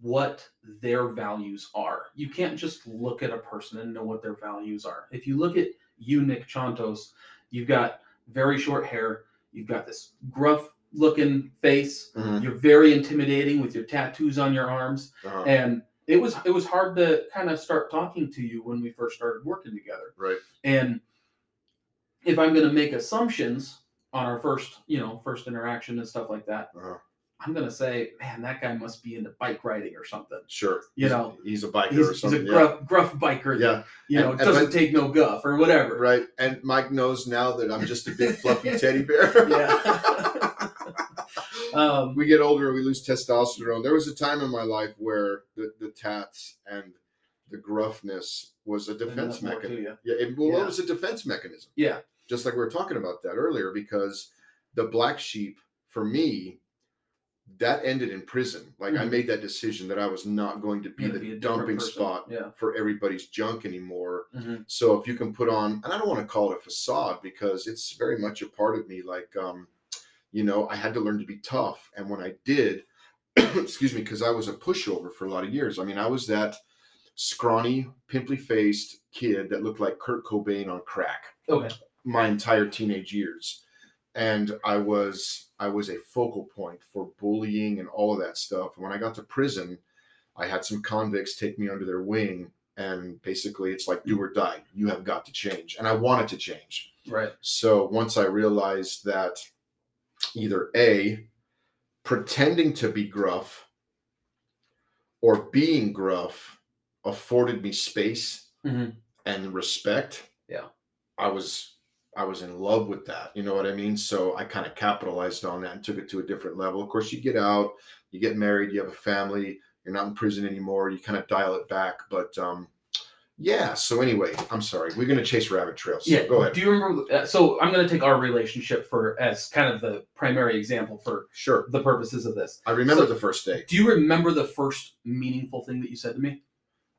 what their values are. You can't just look at a person and know what their values are. If you look at you nick chontos you've got very short hair you've got this gruff looking face. Mhm. you're very intimidating with your tattoos on your arms. Uh-huh. and it was it was hard to kind of start talking to you when we first started working together. Right. And if i'm going to make assumptions on our first you know first interaction and stuff like that uh-huh. i'm going to say man that guy must be into bike riding or something. Sure. You He's- know, he's a biker he's, or he's a something yeah. gruff, gruff biker that, yeah. you know And- and doesn't but- take no guff or whatever. Right. And mike knows now that i'm just a big fluffy teddy bear. Yeah Um, we get older, we lose testosterone. There was a time in my life where the, the tats and the gruffness was a defense enough more to mechanism. Yeah, it, well, Yeah. it was a defense mechanism. Yeah. Just like we were talking about that earlier, because the black sheep for me, that ended in prison. Like I Mhm. made that decision that I was not going to be the be dumping spot Yeah. for everybody's junk anymore. Mhm. So if you can put on, and I don't want to call it a facade because it's very much a part of me. Like, um, you know, I had to learn to be tough, and when I did, excuse me, because I was a pushover for a lot of years. I mean, I was that scrawny, pimply faced kid that looked like Kurt Cobain on crack Okay. my entire teenage years. And i was i was a focal point for bullying and all of that stuff. And when i got to prison i had some convicts take me under their wing. And basically it's like do or die. You have got to change. And i wanted to change. Right. so once i realized that either a pretending to be gruff or being gruff afforded me space Mhm. and respect Yeah. i was i was in love with that you know what i mean so i kind of capitalized on that and took it to a different level of course you get out you get married you have a family you're not in prison anymore you kind of dial it back but um yeah so anyway i'm sorry we're going to chase rabbit trails Yeah. go ahead Do you remember? Uh, so I'm going to take our relationship for as kind of the primary example for sure the purposes of this. i remember So- the first day Do you remember the first meaningful thing that you said to me?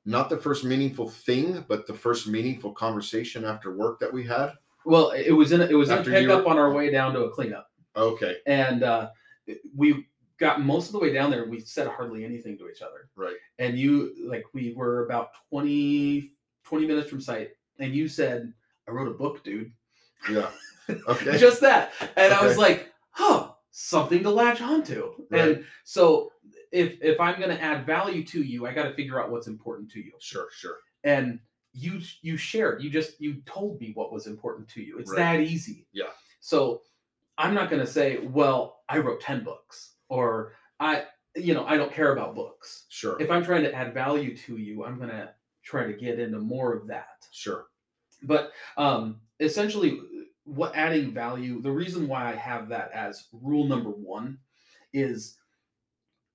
not the first meaningful thing but the first meaningful conversation after work that we had Well, it was in a, it was in a pickup were- on our way down to a cleanup, okay and uh, we got most of the way down there. We said hardly anything to each other, right. And you like we were about 20, 20 minutes from sight, and you said, "I wrote a book, dude." yeah. Okay. Just that. And i was like huh something to latch onto. Right. and so if if i'm going to add value to you i got to figure out what's important to you. Sure sure. And you you shared. You just you told me what was important to you. It's Right. that easy. Yeah. so i'm not going to say well i wrote 10 books or i you know i don't care about books. Sure. If i'm trying to add value to you i'm going to try to get into more of that. Sure. But um essentially what adding value the reason why i have that as rule number one is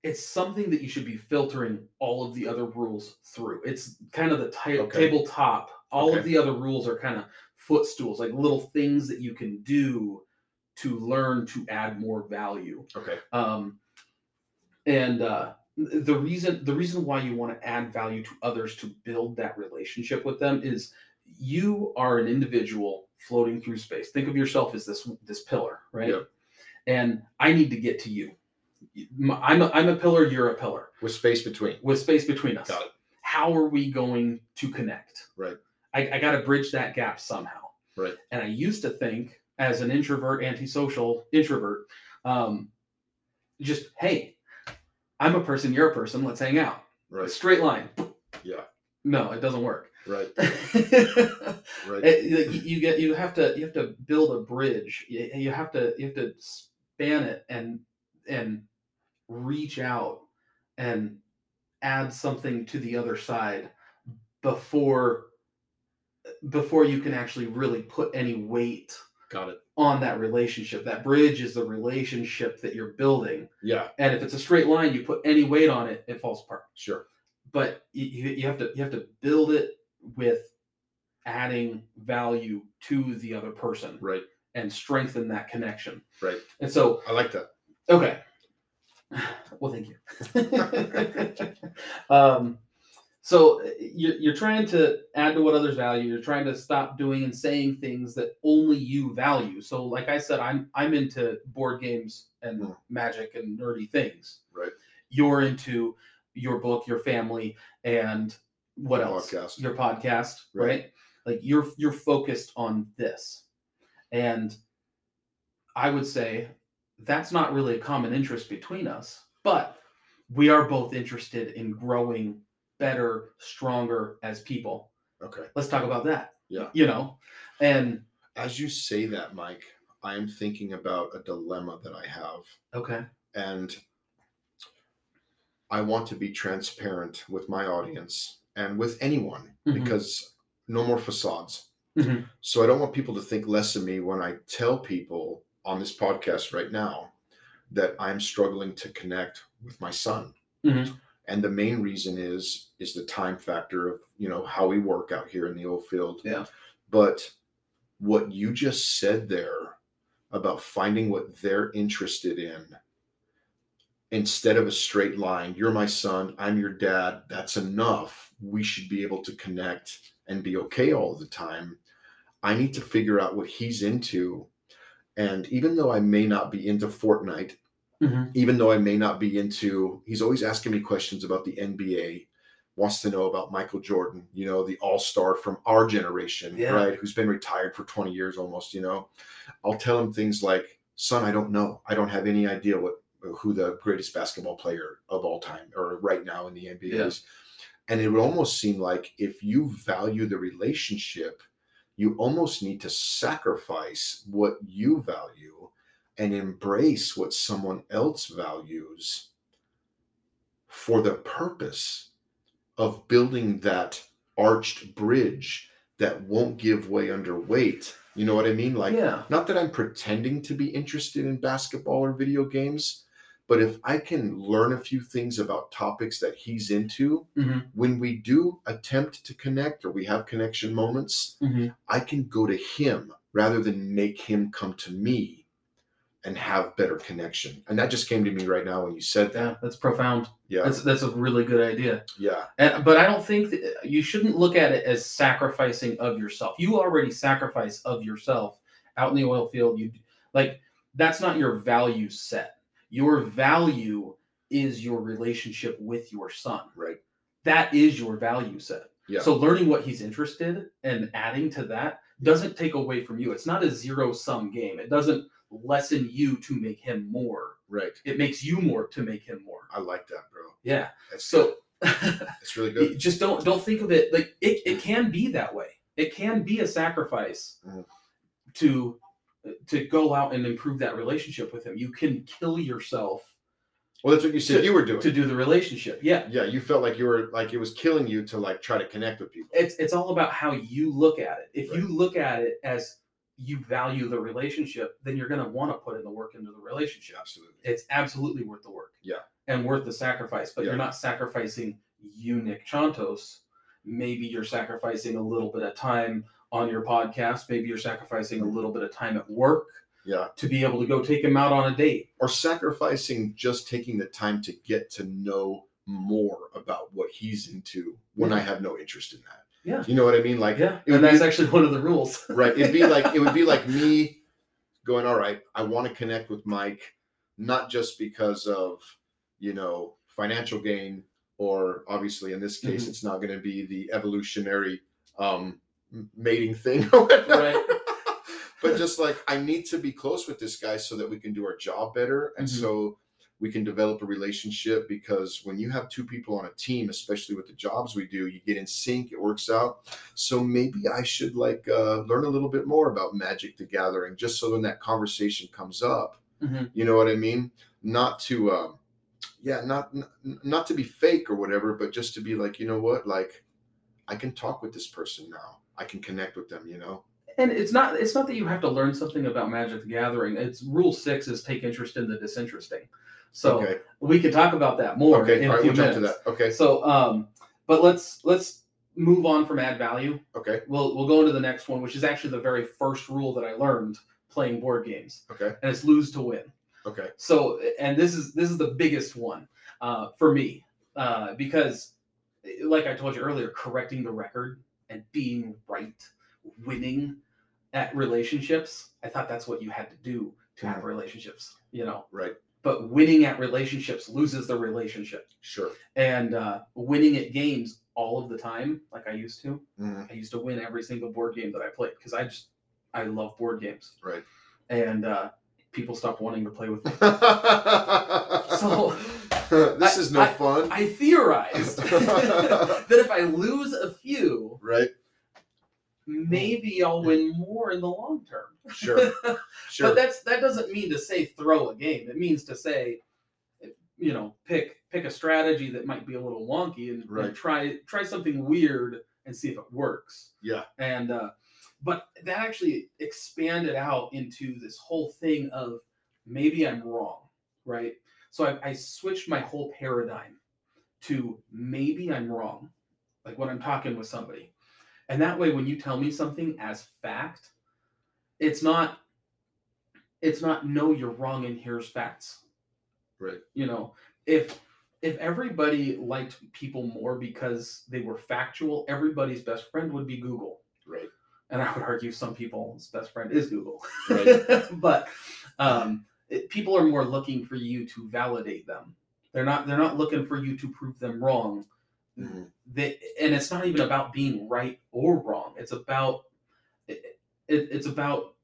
it's something that you should be filtering all of the other rules through. It's kind of the ti- Okay. tabletop. All Okay. of the other rules are kind of footstools like little things that you can do to learn to add more value okay um, and uh, the reason the reason why you want to add value to others to build that relationship with them is you are an individual floating through space. Think of yourself as this this pillar, right? Yep. And I need to get to you. I'm a, I'm a pillar. You're a pillar with space between with space between us. got it How are we going to connect? Right. I, I got to bridge that gap somehow. Right. And I used to think as an introvert, antisocial introvert, um, just hey, I'm a person, you're a person. Let's hang out. right Straight line. Yeah. No, it doesn't work. right right you you get you have to you have to build a bridge. You, you have to you have to span it and and reach out and add something to the other side before before you can actually really put any weight got it on that relationship. That bridge is the relationship that you're building. yeah And if it's a straight line, you put any weight on it, it falls apart. sure But you, you have to you have to build it with adding value to the other person right and strengthen that connection. right And so, i like that okay. Well, thank you. um, so you're, you're trying to add to what others value. You're trying to stop doing and saying things that only you value. So, like I said, I'm I'm into board games and Hmm. magic and nerdy things. Right. You're into your book, your family, and what else? Podcast. Your podcast, Right. right? Like you're you're focused on this, and I would say that's not really a common interest between us, but we are both interested in growing better, stronger as people. okay Let's talk about that. Yeah. You know, and as you say that mike i am thinking about a dilemma that i have okay. and I want to be transparent with my audience and with anyone Mhm. because no more facades. Mhm. So I don't want people to think less of me when I tell people on this podcast right now that I'm struggling to connect with my son. Mhm. And the main reason is is the time factor of you know how we work out here in the oil field. Yeah. But what you just said there about finding what they're interested in instead of a straight line, you're my son, I'm your dad, that's enough. We should be able to connect and be okay all the time. I need to figure out what he's into. And even though I may not be into Fortnite, Mhm. even though I may not be into, he's always asking me questions about the NBA, wants to know about Michael Jordan, you know, the all star from our generation, Yeah. right? Who's been retired for 20 years almost, you know. I'll tell him things like, son, I don't know. I don't have any idea what who the greatest basketball player of all time or right now in the NBA Yeah. is. And it would almost seem like if you value the relationship, you almost need to sacrifice what you value and embrace what someone else values for the purpose of building that arched bridge that won't give way under weight. You know what I mean? Like, yeah. not that I'm pretending to be interested in basketball or video games, but if I can learn a few things about topics that he's into, Mhm. when we do attempt to connect or we have connection moments, Mhm. I can go to him rather than make him come to me and have better connection. And that just came to me right now when you said Yeah, that. that's profound. Yeah. That's that's a really good idea. Yeah. And, but I don't think that uh, you shouldn't look at it as sacrificing of yourself. You already sacrifice of yourself out in the oil field. You like that's not your value set. Your value is your relationship with your son. Right. That is your value set. Yeah. So learning what he's interested and adding to that doesn't take away from you. It's not a zero sum game. It doesn't lessen you to make him more. Right. It makes you more to make him more. I like that, bro. Yeah. That's So it's really good. just don't don't think of it like it, it can be that way it can be a sacrifice Mhm. to to go out and improve that relationship with him you can kill yourself Well, that's what you said To- you were doing. to do the relationship yeah yeah, you felt like you were like it was killing you to like try to connect with people. it's it's all about how you look at it if you look at it as you value the relationship then you're going to want to put in the work into the relationship Absolutely. it's absolutely worth the work Yeah. and worth the sacrifice but Yeah. you're not sacrificing you nick chontos maybe you're sacrificing a little bit of time on your podcast maybe you're sacrificing a little bit of time at work Yeah. to be able to go take him out on a date Or sacrificing just taking the time to get to know more about what he's into when I have no interest in that. Yeah. You know what I mean? Like yeah and that's be- actually one of the rules right. It'd be like it would be like me going, all right, I want to connect with Mike, not just because of, you know, financial gain, or obviously in this case, Mhm. it's not going to be the evolutionary um mating thing. Right. but just like I need to be close with this guy so that we can do our job better and Mhm. so we can develop a relationship because when you have two people on a team especially with the jobs we do you get in sync it works out. So maybe i should like uh, learn a little bit more about magic the gathering just so when that conversation comes up Mhm. you know what i mean? Not to um yeah not not to be fake or whatever but just to be like you know what? Like i can talk with this person now. I can connect with them you know? And it's not it's not that you have to learn something about magic the gathering. It's rule six is take interest in the disinteresting so okay. we can talk about that more okay in all a right few we'll jump minutes. to that. Okay. So, um, but let's let's move on from add value. okay. We'll we'll go into the next one, which is actually the very first rule that I learned playing board games, okay. And it's lose to win. okay. So, and this is this is the biggest one uh, for me uh, because, like I told you earlier, correcting the record and being right, winning at relationships. I thought that's what you had to do to have relationships, you know. right But winning at relationships loses the relationship sure and uh, winning at games all of the time, like I used to. Mhm. I used to win every single board game that I played because I just I love board games. Right. And uh, people stopped wanting to play with me. so this is no I- fun I theorized that if I lose a few, right maybe I'll win more in the long term. sure sure But that's that doesn't mean to say throw a game. It means to say, you know, pick pick a strategy that might be a little wonky and, and try try something weird and see if it works. yeah And uh, but that actually expanded out into this whole thing of maybe I'm wrong. right? So I, I switched my whole paradigm to maybe I'm wrong, like when I'm talking with somebody. And that way, when you tell me something as fact, it's not, it's not, no, you're wrong and here's facts. Right. You know, if, if everybody liked people more because they were factual, everybody's best friend would be Google. Right. And I would argue some people's best friend is Google. Right. but um, it, people are more looking for you to validate them. They're not. They're not looking for you to prove them wrong. They, and it's not even about being right or wrong. It's about it, it, it's about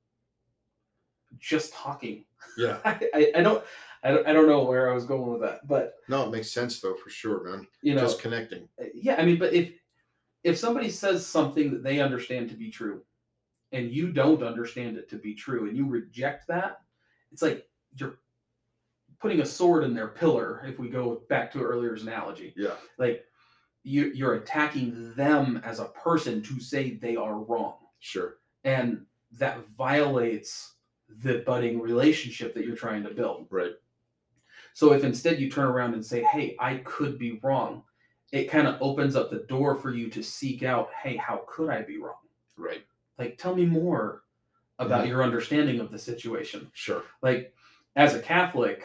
just talking. Yeah. I, I, I don't I don't I don't know where I was going with that, but No, it makes sense though for sure, man. you know, Just connecting. Uh, yeah, I mean, but if if somebody says something that they understand to be true, and you don't understand it to be true, and you reject that, it's like you're putting a sword in their pillar. If we go back to earlier's analogy, Yeah. like you you're attacking them as a person to say they are wrong, Sure. and that violates the budding relationship that you're trying to build. Right. So if instead you turn around and say, "Hey, I could be wrong," it kind of opens up the door for you to seek out, "Hey, how could I be wrong? Right. Like, tell me more about Mhm. your understanding of the situation." Sure. Like, as a Catholic,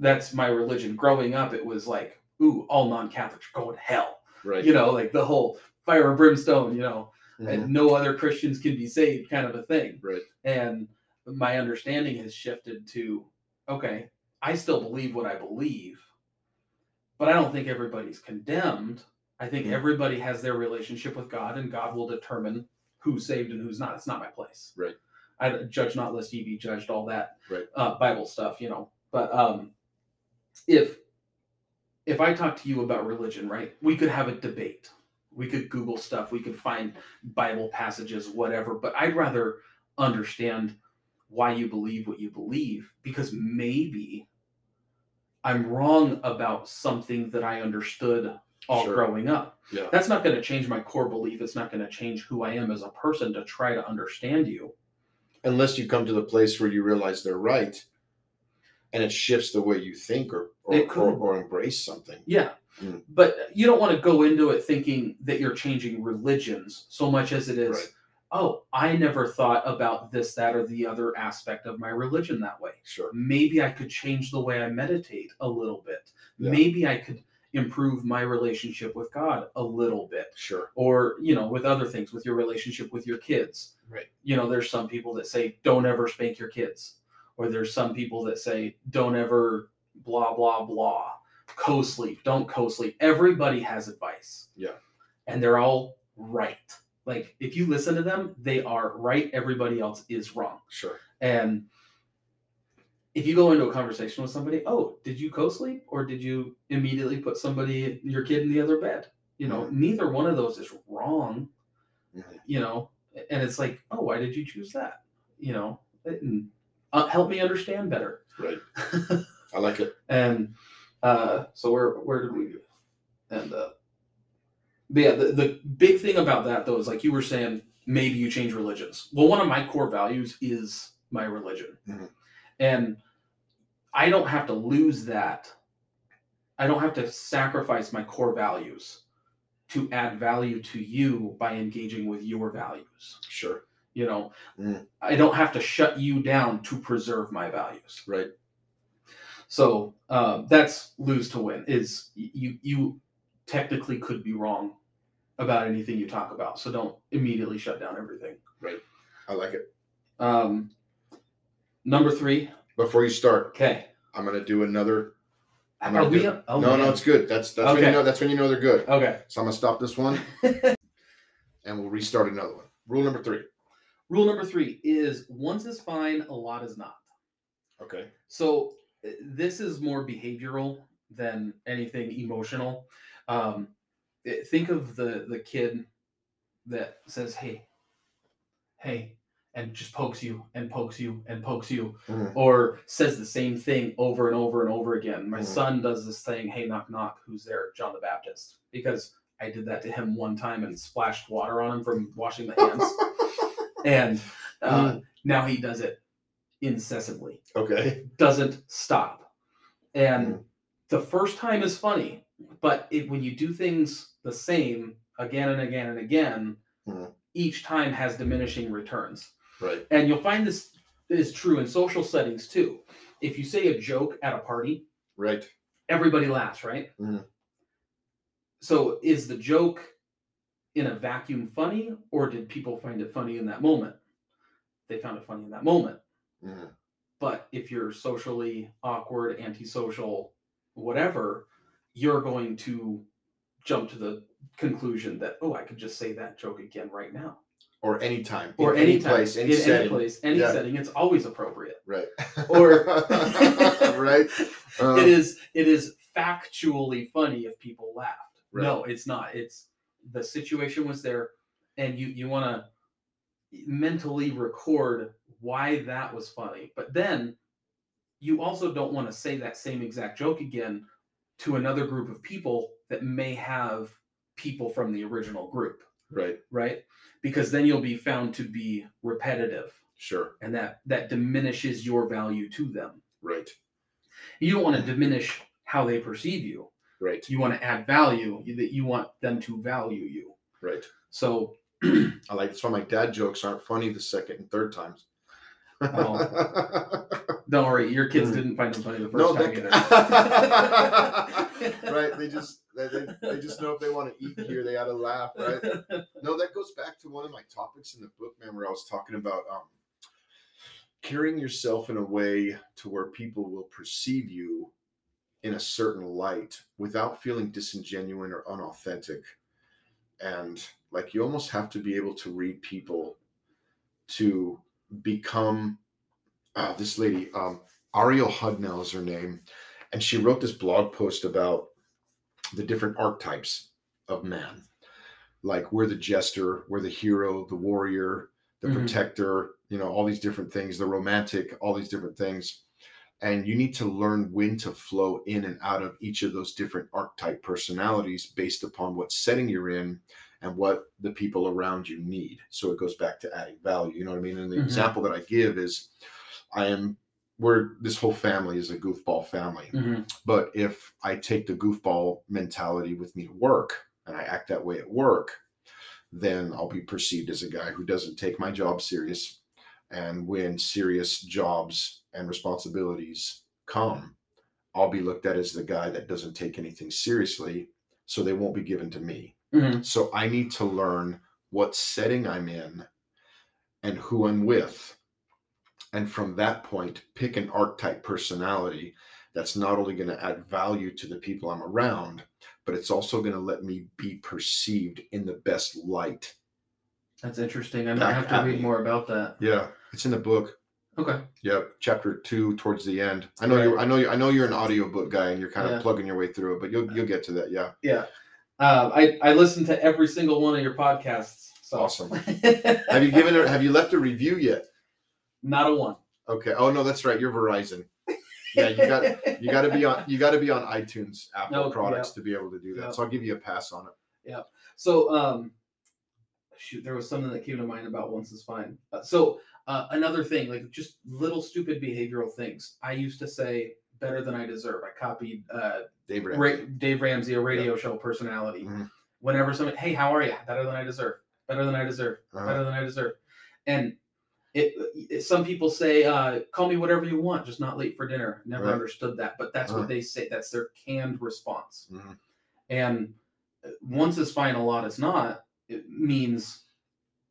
that's my religion. Growing up, it was like, "Ooh, all non-Catholics are going to hell." Right. You know, like the whole fire and brimstone. You know, Mhm. and no other Christians can be saved, kind of a thing Right. and my understanding has shifted to okay i still believe what i believe but i don't think everybody's condemned i think Mhm. everybody has their relationship with god and god will determine who's saved and who's not it's not my place Right. i judge not lest ye be judged all that Right. uh, bible stuff you know but um if if i talk to you about religion right we could have a debate we could google stuff we could find bible passages whatever but i'd rather understand why you believe what you believe because maybe I'm wrong about something that I understood all Sure. growing up. Yeah. That's not going to change my core belief. It's not going to change who I am as a person to try to understand you. Unless you come to the place where you realize they're right and it shifts the way you think or or, It could. or, or embrace something. Yeah. Mm. But you don't want to go into it thinking that you're changing religions so much as it is, Right. oh, I never thought about this, that, or the other aspect of my religion that way. Sure. maybe I could change the way I meditate a little bit. Yeah. Maybe I could improve my relationship with God a little bit. Sure. Or, you know, with other things, with your relationship with your kids. Right. You know, there's some people that say, don't ever spank your kids. Or there's some people that say, don't ever blah, blah, blah. Co sleep, don't co sleep. Everybody has advice. Yeah. And they're all right. Like, if you listen to them, they are right. Everybody else is wrong. Sure. And if you go into a conversation with somebody, oh, did you co-sleep or did you immediately put somebody, your kid, in the other bed? You know, neither one of those is wrong. Mhm. You know, and it's like, oh, why did you choose that? You know, and, uh, help me understand better. Right. I like it. And uh, so where where did we? And uh, but yeah, the, the big thing about that though is like you were saying, maybe you change religions. Well, one of my core values is my religion, Mhm. and I don't have to lose that. I don't have to sacrifice my core values to add value to you by engaging with your values. Sure. You know, Mm. I don't have to shut you down to preserve my values. Right. So um, that's lose to win. Is you you technically could be wrong about anything you talk about. So don't immediately shut down everything. Right. I like it. Um, number three. Before you start, Okay. I'm gonna do another. I'm Are gonna do- up- Oh, no, no, it's good. That's that's when you know that's when you know they're good. okay. So I'm gonna stop this one and we'll restart another one. Rule number three. Rule number three is once is fine, a lot is not. Okay. So uh, this is more behavioral than anything emotional. Um, eh, think of the the kid that says, "Hey, hey," and just pokes you and pokes you and pokes you, Mhm. or says the same thing over and over and over again. My Mhm. son does this thing, "Hey, knock knock, who's there?" John the Baptist, because I did that to him one time and splashed water on him from washing the hands, and uh, now he does it incessantly Okay. doesn't stop. And Mm. the first time is funny, but it, when you do things the same again and again and again, Mhm. each time has diminishing returns. Right. And you'll find this is true in social settings too. If you say a joke at a party, Right. everybody laughs, right? Mhm. So is the joke in a vacuum funny, or did people find it funny in that moment? They found it funny in that moment. Mhm. But if you're socially awkward, antisocial, whatever, you're going to jump to the conclusion that, oh, I could just say that joke again right now. Or anytime. Or any, any place, any in setting. any place, any Yeah. setting, it's always appropriate. Right. Or- right. Uh, it is it is factually funny if people laughed. Right. No, it's not. It's the situation was there, and you you want to mentally record why that was funny, but then you also don't want to say that same exact joke again to another group of people that may have people from the original group, Right. right? Because then you'll be found to be repetitive, Sure. and that that diminishes your value to them. Right. You don't want to diminish how they perceive you. Right. You want to add value that you want them to value you. Right. So I like that's why my dad jokes aren't funny the second and third times. Oh. don't worry, your kids Mm. didn't find them funny the first no, time they, either. right? They just they, they, they just know if they want to eat here, they got to laugh, right? No, that goes back to one of my topics in the book, man, where I was talking about um, carrying yourself in a way to where people will perceive you in a certain light without feeling disingenuine or unauthentic. And like you almost have to be able to read people to become uh, this lady, um, Ariel Hudnell is her name. And she wrote this blog post about the different archetypes of man. Like we're the jester, we're the hero, the warrior, the Mhm. protector, you know, all these different things, the romantic, all these different things. And you need to learn when to flow in and out of each of those different archetype personalities based upon what setting you're in and what the people around you need. So it goes back to adding value. You know what I mean? And the Mhm. example that I give is I am we're this whole family is a goofball family. Mhm. But if I take the goofball mentality with me to work and I act that way at work, then I'll be perceived as a guy who doesn't take my job serious. And when serious jobs and responsibilities come, I'll be looked at as the guy that doesn't take anything seriously. So they won't be given to me. Mhm. So I need to learn what setting I'm in and who I'm with. And from that point, pick an archetype personality that's not only going to add value to the people I'm around, but it's also going to let me be perceived in the best light. That's interesting. I might have to read me. more about that. Yeah, it's in the book. Okay. Yep, chapter two towards the end. I know you. Right. I know you. I know you're an audiobook guy, and you're kind of Yeah. plugging your way through it. But you'll you'll get to that. Yeah, Yeah. Um, I I listen to every single one of your podcasts. So. Awesome. have you given it? Have you left a review yet? Not a one. Okay. Oh no, that's right. You're Verizon. Yeah, you got you got to be on you got to be on iTunes Apple No, products to be able to do that. Yeah. So I'll give you a pass on it. Yeah. So, um, shoot, there was something that came to mind about once is fine. Uh, so, uh, another thing, like just little stupid behavioral things. I used to say better than I deserve. I copied uh, Dave Ramsey. Ra- Dave Ramsey, a radio show personality. Mhm. Whenever somebody, hey, how are you? Better than I deserve. Better than I deserve. Uh-huh. Better than I deserve. And it, it some people say, uh, call me whatever you want, just not late for dinner. Never Right. understood that, but that's Uh-huh. what they say. That's their canned response. Mhm. And uh, once it's fine, a lot is not. It means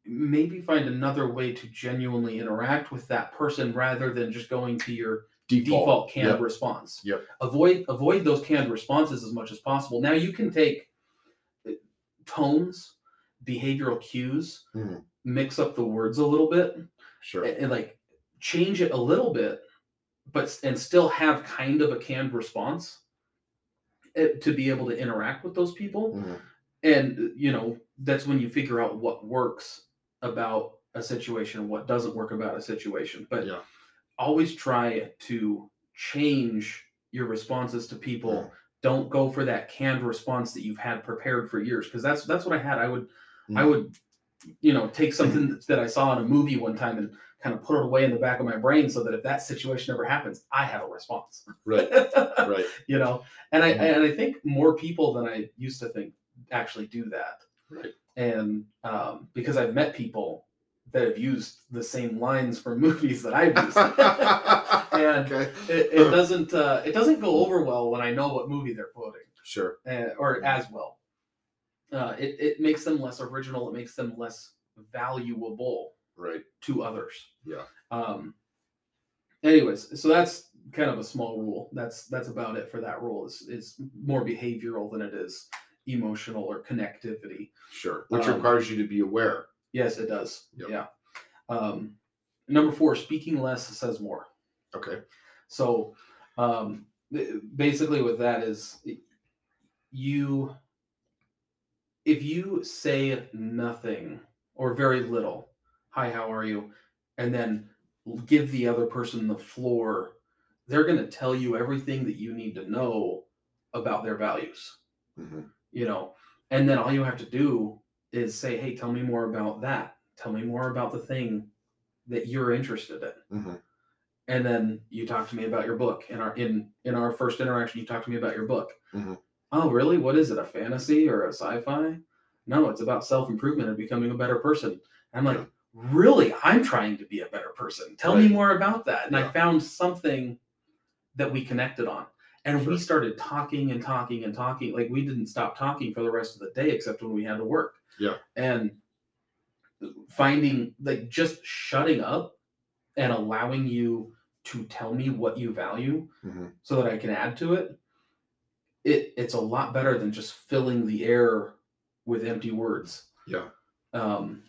maybe find another way to genuinely interact with that person rather than just going to your Default. default canned Yep. response. Yep. Avoid avoid those canned responses as much as possible. Now you can take uh, tones, behavioral cues, Mhm. mix up the words a little bit, Sure. and, and, like change it a little bit, but and still have kind of a canned response uh, to be able to interact with those people. Mhm. And uh, you know that's when you figure out what works about a situation and what doesn't work about a situation. But Yeah. always try to change your responses to people. Yeah. Don't go for that canned response that you've had prepared for years because that's that's what I had. I would I Mhm. would you know, take something that I saw in a movie one time and kind of put it away in the back of my brain so that if that situation ever happens, I have a response. Right. Right. you know, and I Mhm. and I think more people than I used to think actually do that. Right. And um, because I've met people that have used the same lines for movies that I've used. and okay. it, it doesn't uh, it doesn't go over well when I know what movie they're quoting Sure. uh, or as well. Uh, it, it makes them less original. It makes them less valuable Right. to others. Yeah. Um. Anyways, so that's kind of a small rule. That's that's about it for that rule. Is is more behavioral than it is emotional or connectivity. Sure. Which Um, requires you to be aware. Yes, it does. Yep. Yeah. Um, number four, speaking less says more. Okay. So, um, basically, with that is you, if you say nothing or very little, hi, how are you, and then give the other person the floor, they're going to tell you everything that you need to know about their values, hmm you know, and then all you have to do is say, hey, tell me more about that. Tell me more about the thing that you're interested in. Hmm and then you talk to me about your book. In our in in our first interaction you talk to me about your book. Mhm. oh really? What is it a fantasy or a sci-fi? No it's about self-improvement and becoming a better person. I'm like Yeah. really? I'm trying to be a better person. Tell me more about that. And i found something that we connected on and we started talking and talking and talking like we didn't stop talking for the rest of the day except when we had to work Yeah. and finding like just shutting up and allowing you to tell me what you value hmm so that I can add to it, it it's a lot better than just filling the air with empty words. Yeah. Um,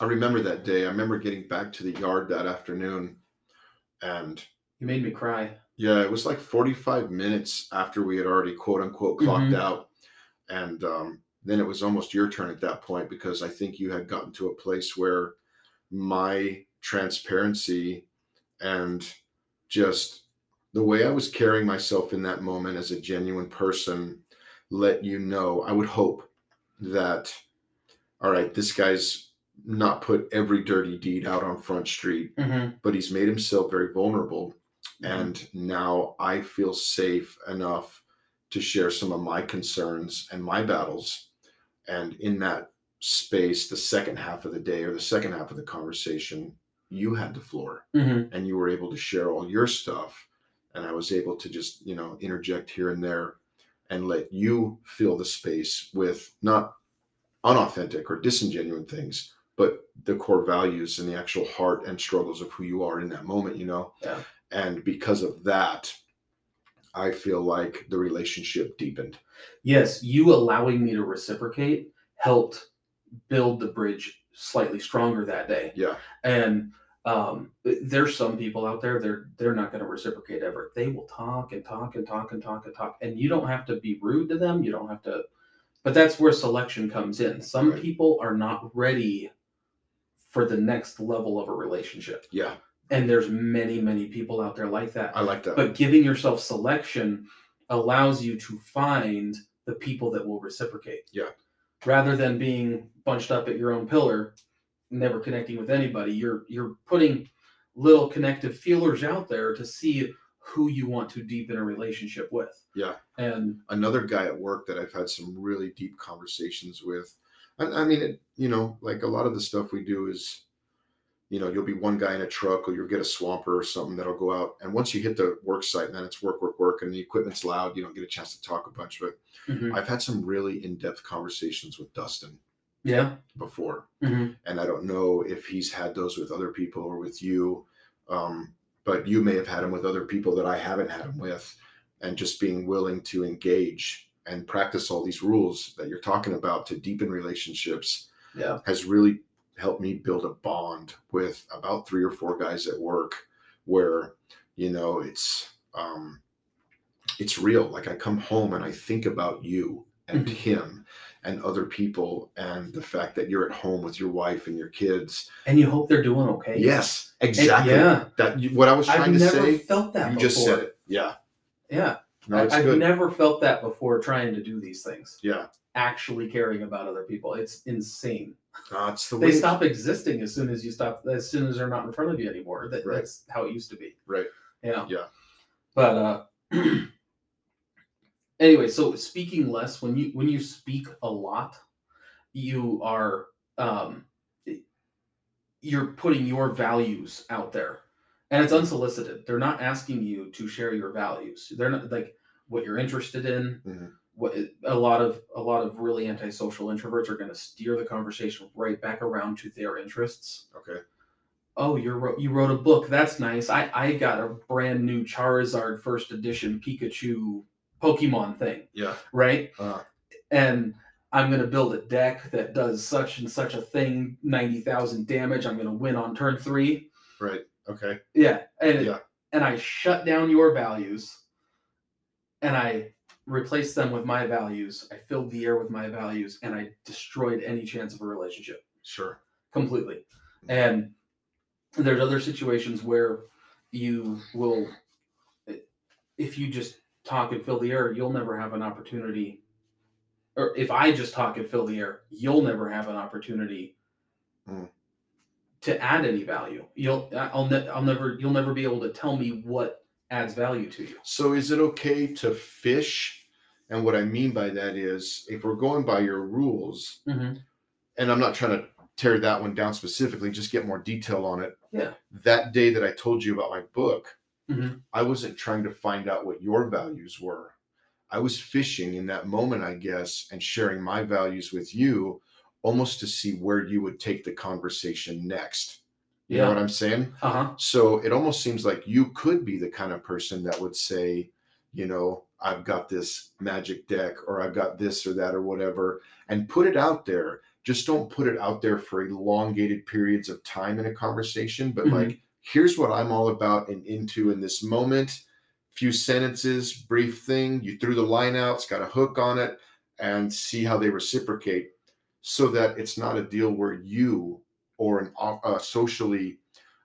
I remember that day. I remember getting back to the yard that afternoon, and you made me cry. Yeah, it was like 45 minutes after we had already quote unquote clocked Mhm. out, and um, then it was almost your turn at that point because I think you had gotten to a place where my transparency and just the way I was carrying myself in that moment as a genuine person let you know. I would hope that, all right, this guy's not put every dirty deed out on Front Street, Mm-hmm. but he's made himself very vulnerable. And now I feel safe enough to share some of my concerns and my battles. And in that space, the second half of the day or the second half of the conversation, you had the floor Mm-hmm. and you were able to share all your stuff. And I was able to just, you know, interject here and there and let you fill the space with not unauthentic or disingenuine things, but the core values and the actual heart and struggles of who you are in that moment, you know? Yeah. And because of that, I feel like the relationship deepened. Yes, you allowing me to reciprocate helped build the bridge slightly stronger that day. Yeah. And um, there's some people out there they're they're not going to reciprocate ever. They will talk and talk and talk and talk and talk, and you don't have to be rude to them. You don't have to, but that's where selection comes in. Some Right. people are not ready for the next level of a relationship, Yeah. And there's many many people out there like that I like that. but giving yourself selection allows you to find the people that will reciprocate. Yeah. Rather than being bunched up at your own pillar, never connecting with anybody, you're you're putting little connective feelers out there to see who you want to deepen a relationship with. Yeah. And another guy at work that I've had some really deep conversations with. I, I mean, it, you know, like a lot of the stuff we do is, you know, you'll be one guy in a truck or you'll get a swamper or something that'll go out. And once you hit the work site, then it's work, work, work, and the equipment's loud. You don't get a chance to talk a bunch. But mhm, I've had some really in depth conversations with Dustin yeah. before. mhm, And I don't know if he's had those with other people or with you. Um, but you may have had them with other people that I haven't had them with. And just being willing to engage and practice all these rules that you're talking about to deepen relationships Yeah. has really helped me build a bond with about three or four guys at work where, you know, it's, um, it's real. Like I come home and I think about you and Mhm. him and other people and the fact that you're at home with your wife and your kids. And you hope they're doing okay. Yes, And- exactly. yeah. That you, what I was trying I've to never say. felt that You before. just said it. Yeah. Yeah. No, I, good. never felt that before trying to do these things. yeah. Actually caring about other people. It's insane. Uh, it's the They way stop existing as soon as you stop. As soon as they're not in front of you anymore. That, Right. That's how it used to be. Right. Yeah. Yeah. But uh anyway, so speaking less when you when you speak a lot, you are um you're putting your values out there. And it's unsolicited. They're not asking you to share your values. They're not like what you're interested in. Mhm. What a lot of a lot of really antisocial introverts are going to steer the conversation right back around to their interests Okay. oh you wrote you wrote a book that's nice i i got a brand new charizard first edition pikachu pokemon thing Yeah. right Uh, and i'm going to build a deck that does such and such a thing 90000 damage i'm going to win on turn three right. Okay. yeah and Yeah. and i shut down your values and i replaced them with my values i filled the air with my values and i destroyed any chance of a relationship Sure. completely. And there's other situations where you will, if you just talk and fill the air, you'll never have an opportunity. Or if I just talk and fill the air, you'll never have an opportunity Mm. to add any value. You'll, I'll, ne- I'll never, you'll never be able to tell me what adds value to you. So is it okay to fish? And what I mean by that is if we're going by your rules, Mm-hmm. and I'm not trying to tear that one down specifically, just get more detail on it. Yeah. That day that I told you about my book, Mhm. I wasn't trying to find out what your values were. I was fishing in that moment, I guess, and sharing my values with you almost to see where you would take the conversation next. You know what I'm saying? Uh huh. So it almost seems like you could be the kind of person that would say, you know, I've got this magic deck or I've got this or that or whatever, and put it out there. Just don't put it out there for elongated periods of time in a conversation, but Mhm. like, here's what I'm all about and into in this moment. Few sentences, brief thing. You threw the line out, it's got a hook on it, and see how they reciprocate so that it's not a deal where you or an uh, socially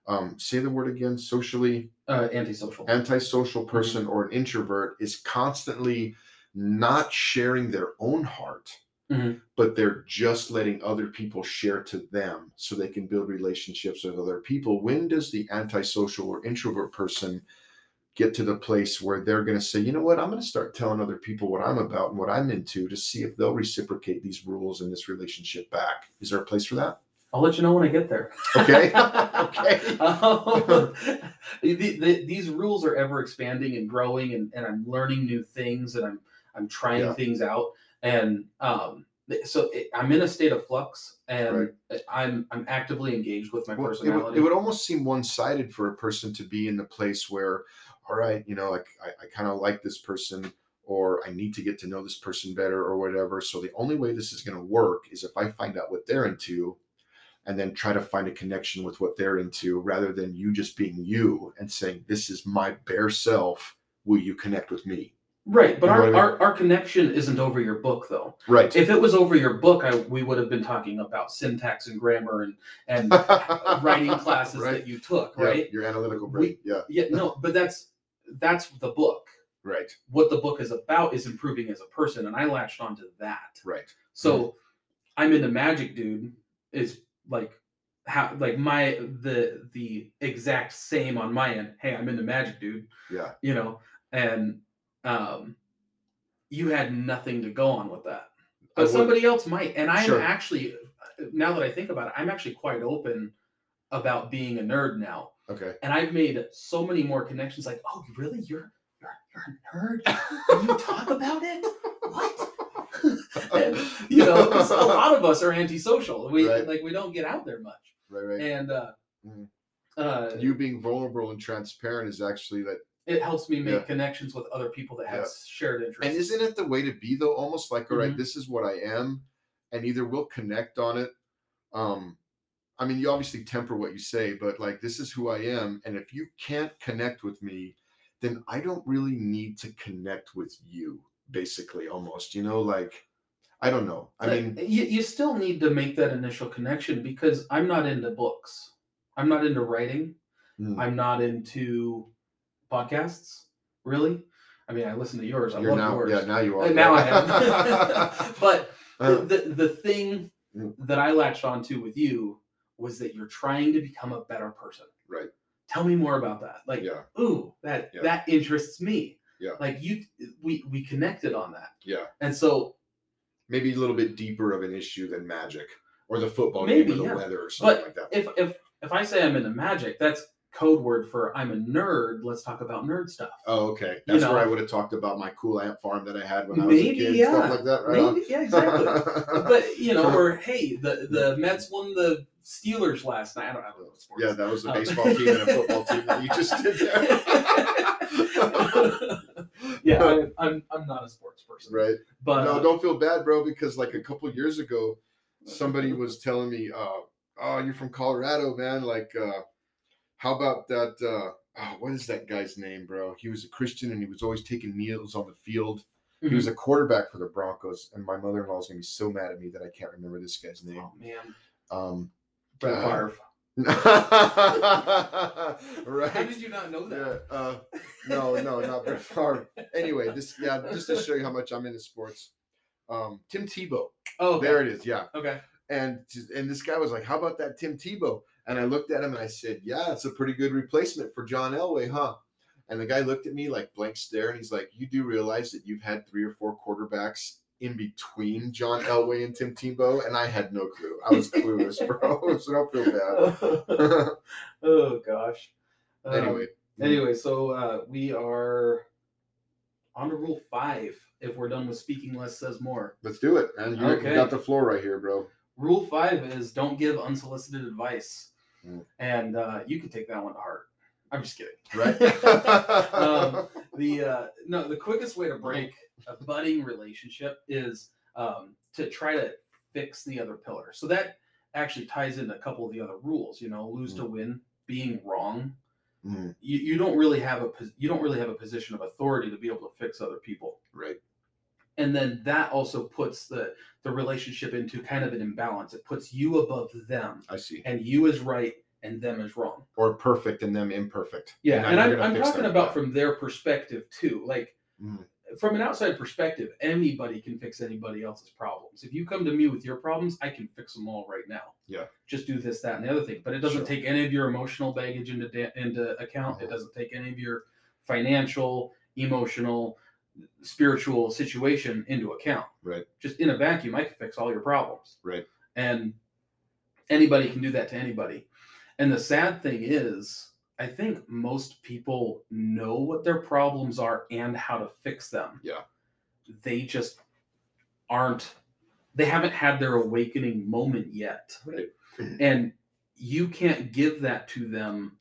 um, say the word again socially Uh, antisocial. antisocial person or an introvert is constantly not sharing their own heart Mhm. but they're just letting other people share to them so they can build relationships with other people. When does the antisocial or introvert person get to the place where they're going to say you know what? I'm going to start telling other people what i'm about and what i'm into to see if they'll reciprocate these rules in this relationship back. Is there a place for that I'll let you know when I get there. okay okay Um, the, the, these rules are ever expanding and growing, and, and I'm learning new things, and I'm I'm trying Yeah. things out, and um, so it, I'm in a state of flux, and I'm I'm actively engaged with my Well, it, personality. would, it would almost seem one-sided for a person to be in the place where all right you know like i, I kind of like this person or i need to get to know this person better or whatever so the only way this is going to work is if i find out what they're into and then try to find a connection with what they're into rather than you just being you and saying this is my bare self. Will you connect with me? Right, but You know our, I mean? our our connection isn't over your book, though. right. If it was over your book, I we would have been talking about syntax and grammar and and writing classes right. that you took, Yeah, right? your analytical brain yeah. Yeah, no, but that's that's the book. right. What the book is about is improving as a person and i latched onto that. Right. So mm-hmm. i'm into magic dude is like how like my the the exact same on my end hey i'm into magic dude yeah you know and um you had nothing to go on with that but somebody else might and i'm Sure. actually now that i think about it i'm actually quite open about being a nerd now okay and I've made so many more connections. Like, oh, really? You're you're, you're a nerd? You talk about it? What? and, you know, a lot of us are antisocial. We Right. like we don't get out there much, right right and uh, Mhm. uh, you being vulnerable and transparent is actually that it helps me make Yeah. connections with other people that have Yeah. shared interests. and isn't it the way to be though almost like all right, Mhm. this is what i am and either we'll connect on it um i mean you obviously temper what you say but like this is who i am and if you can't connect with me then i don't really need to connect with you basically almost you know like i don't know i Like, mean you, you still need to make that initial connection because I'm not into books. I'm not into writing. mm, I'm not into podcasts. Really? I mean, I listen to yours. I you're love now yours. yeah now you are Uh, now I am. but Uh, the, the thing Mm. that I latched onto with you was that you're trying to become a better person. Right. Tell me more about that. Like, yeah, ooh, that Yeah. that interests me. Yeah. Like you, we we connected on that, yeah. and so Maybe a little bit deeper of an issue than magic or the football Maybe, game or the yeah. weather or something But like that. if if if I say I'm into magic, that's code word for I'm a nerd. Let's talk about nerd stuff. Oh, okay. You That's where. I would have talked about my cool ant farm that I had when I was a Maybe, kid, yeah. stuff like that. Right Maybe, yeah, exactly. but you know, or hey, the the Mets won the Steelers last night. I don't, I don't know sports. yeah, that was a Um, baseball team and a football team that you just did there. yeah, I'm, I'm I'm not a sports person, right. but no, uh, don't feel bad, bro, because like a couple years ago, somebody was telling me, uh, "Oh, you're from Colorado, man. Like, uh, how about that? Uh, oh, what is that guy's name, bro? He was a Christian and he was always taking meals on the field. He Mm-hmm. was a quarterback for the Broncos, and my mother-in-law is gonna be so mad at me that I can't remember this guy's name. oh man, Um, Brett Uh, Favre. right? How did you not know that? Yeah, uh, no, no, not Brett Favre. Anyway, this yeah, just to show you how much I'm into sports. Um, Tim Tebow. Oh, okay. There it is. Yeah. Okay. And and this guy was like, "How about that Tim Tebow?" And I looked at him and I said, "Yeah, it's a pretty good replacement for John Elway, huh?" And the guy looked at me like blank stare, and he's like, "You do realize that you've had three or four quarterbacks in between John Elway and Tim Tebow?" And I had no clue. I was clueless, bro. so don't feel bad. oh gosh. Um, anyway, Anyway, so uh, we are on to rule five. If we're done with speaking less says more. let's do it, man. You, you Okay. got the floor right here, bro. Rule five is don't give unsolicited advice, Mm. and uh, you can take that one to heart. I'm just kidding. Right. um, the uh, no, the quickest way to break a budding relationship is um, to try to fix the other pillar. So that actually ties into a couple of the other rules. You know, lose to win, being wrong. Mhm. You, you don't really have a you don't really have a position of authority to be able to fix other people. Right. And then that also puts the the relationship into kind of an imbalance. It puts you above them, I see. and you is right and them is wrong. Or perfect and them imperfect. Yeah, now and I'm, I'm talking about from their perspective too. Like Mhm. from an outside perspective, anybody can fix anybody else's problems. If you come to me with your problems, I can fix them all right now. Yeah. Just do this, that, and the other thing. But it doesn't Sure. take any of your emotional baggage into da- into account. It Mhm. doesn't take any of your financial, emotional, spiritual situation into account. Right. Just in a vacuum, I can fix all your problems. Right. And anybody can do that to anybody. And the sad thing is, I think most people know what their problems are and how to fix them. Yeah. They just aren't, they haven't had their awakening moment yet. Right. And you can't give that to them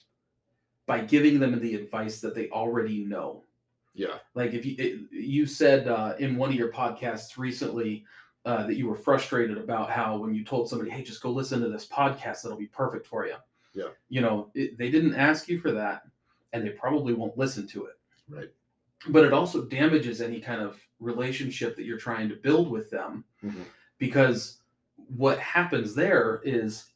by giving them the advice that they already know. Yeah. Like if you it, you said uh, in one of your podcasts recently uh, that you were frustrated about how when you told somebody, "Hey, just go listen to this podcast, that'll be perfect for you." Yeah. You know, it, they didn't ask you for that, and they probably won't listen to it. Right. But it also damages any kind of relationship that you're trying to build with them, Mhm. because what happens there is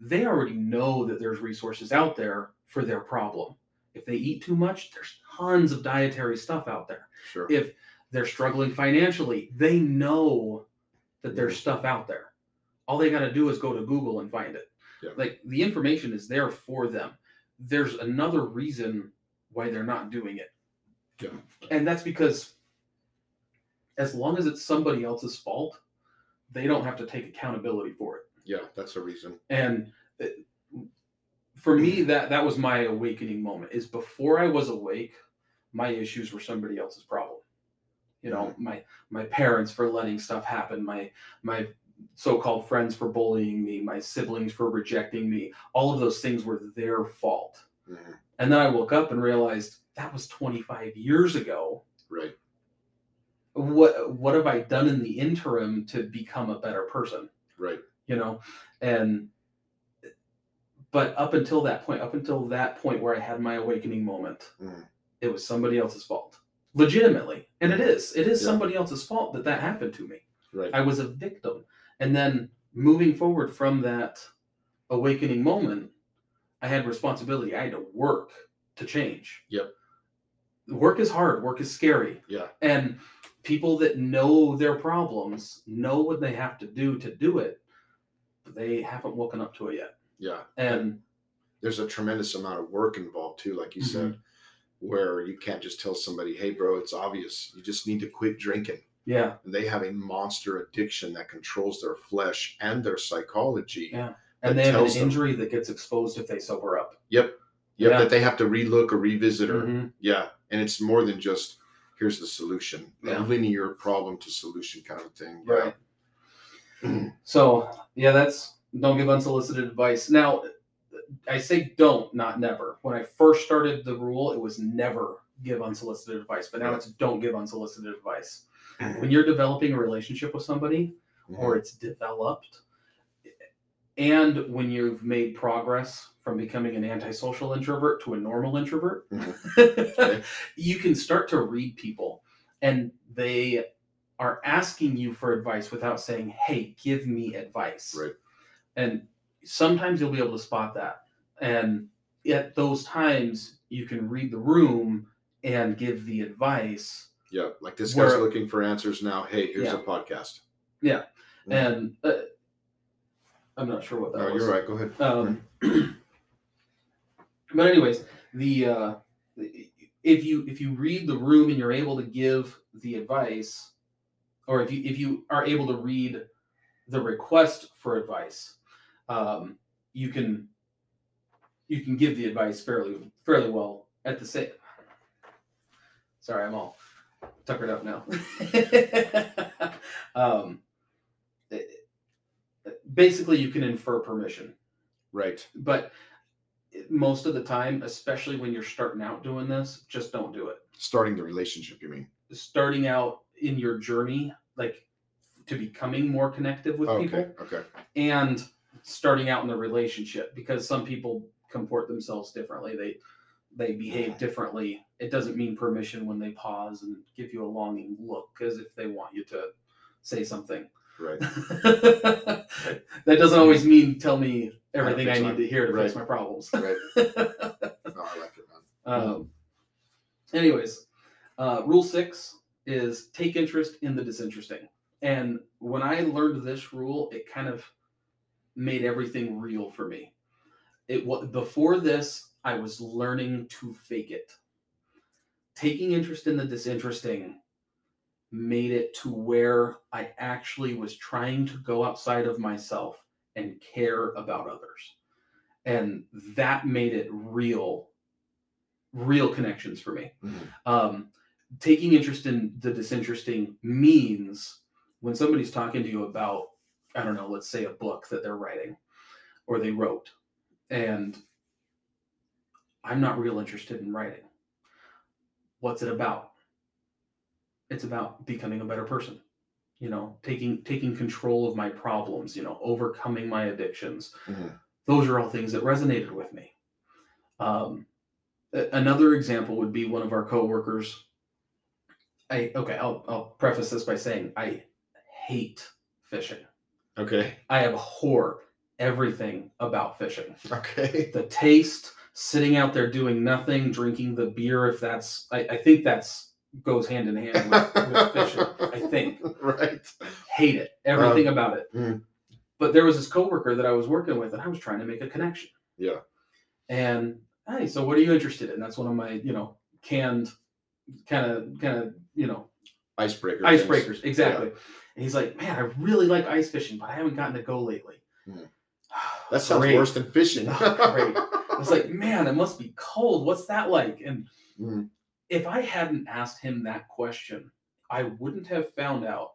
they already know that there's resources out there for their problem. If they eat too much, there's tons of dietary stuff out there. Sure. If they're struggling financially, they know that there's stuff out there. All they got to do is go to Google and find it. Yeah. Like the information is there for them. There's another reason why they're not doing it. Yeah. And that's because as long as it's somebody else's fault, they don't have to take accountability for it yeah, that's a reason. and it- for me that that was my awakening moment is before i was awake my issues were somebody else's problem you know mm-hmm. my my parents for letting stuff happen my my so-called friends for bullying me my siblings for rejecting me all of those things were their fault Mhm. and then i woke up and realized that was 25 years ago Right. what what have i done in the interim to become a better person Right. you know and but up until that point up until that point where i had my awakening moment Mhm. it was somebody else's fault legitimately and it is it is Yeah. somebody else's fault that that happened to me Right. i was a victim and then moving forward from that awakening moment i had responsibility i had to work to change Yep. work is hard work is scary Yeah. and people that know their problems know what they have to do to do it, but they haven't woken up to it yet. Yeah. And there's a tremendous amount of work involved too, like you mm-hmm. said, where you can't just tell somebody, "Hey, bro, it's obvious. You just need to quit drinking." Yeah, And they have a monster addiction that controls their flesh and their psychology. Yeah. and they have an tells them- injury that gets exposed if they sober up. Yep. Yeah. That they have to relook or revisit or Mhm. yeah. And it's more than just here's the solution, Yeah. a linear problem to solution kind of thing. Right. Yeah. So yeah, that's don't give unsolicited advice. Now, I say don't, not never. When I first started the rule, it was never give unsolicited advice, but now it's don't give unsolicited advice. When you're developing a relationship with somebody, mm-hmm. or it's developed, and when you've made progress from becoming an antisocial introvert to a normal introvert, mm-hmm. Okay. you can start to read people and they are asking you for advice without saying, Hey, give me advice. Right. And sometimes you'll be able to spot that. And at those times, you can read the room and give the advice. Yeah. Like this Where- guy's looking for answers now. Hey, here's Yeah. a podcast. Yeah. Mhm. And uh, I'm not sure what that No, was. you're right. Go ahead. Um, but anyways, the uh, if you if you read the room and you're able to give the advice, or if you if you are able to read the request for advice, um, you can you can give the advice fairly fairly well at the same. Sorry, I'm all tuckered up now. um, it- basically, you can infer permission Right. but most of the time, especially when you're starting out doing this, just don't do it. Starting the relationship, you mean? Starting out in your journey, like to becoming more connected with okay. people, Okay. and starting out in the relationship, because some people comport themselves differently. They they behave differently. It doesn't mean permission when they pause and give you a longing look, as if they want you to say something. Right. that doesn't always mean tell me everything I fix need to hear to fix my problems. Right. No, I like it, man. um, anyways, uh, rule six is take interest in the disinteresting. And when I learned this rule, it kind of made everything real for me. It was before this, I was learning to fake it. Taking interest in the disinteresting made it to where I actually was trying to go outside of myself and care about others. And that made it real, real connections for me. Mhm. Um, taking interest in the disinteresting means when somebody's talking to you about, I don't know, let's say a book that they're writing or they wrote, and I'm not real interested in writing. What's it about? It's about becoming a better person. You know, taking taking control of my problems, you know, overcoming my addictions. Mhm. Those are all things that resonated with me. Um, another example would be one of our coworkers. I okay, I'll I'll preface this by saying I hate fishing. Okay. I abhor everything about fishing. Okay. The taste, sitting out there doing nothing, drinking the beer, if that's I, I think that's goes hand in hand with, with fishing. I think. Right. Hate it. Everything about it. Mm. But there was this coworker that I was working with and I was trying to make a connection. Yeah. And hey, so what are you interested in? That's one of my, you know, canned kind of kind of, you know, Icebreaker. things. icebreakers. Exactly. And he's like, Man, I really like ice fishing, but I haven't gotten to go lately. Hmm. That sounds Great. worse than fishing. Oh, was like, man, it must be cold. What's that like? And Mhm. if I hadn't asked him that question, I wouldn't have found out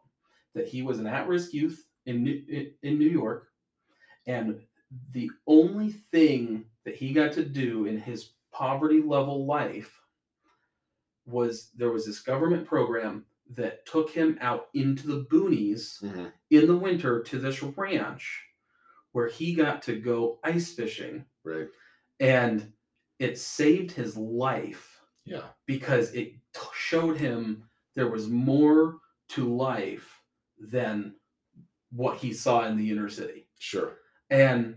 that he was an at-risk youth in New, in- New York, and the only thing that he got to do in his poverty level life was there was this government program that took him out into the boonies Mhm. in the winter to this ranch where he got to go ice fishing Right. And it saved his life Yeah. because it t- showed him there was more to life than what he saw in the inner city Sure. and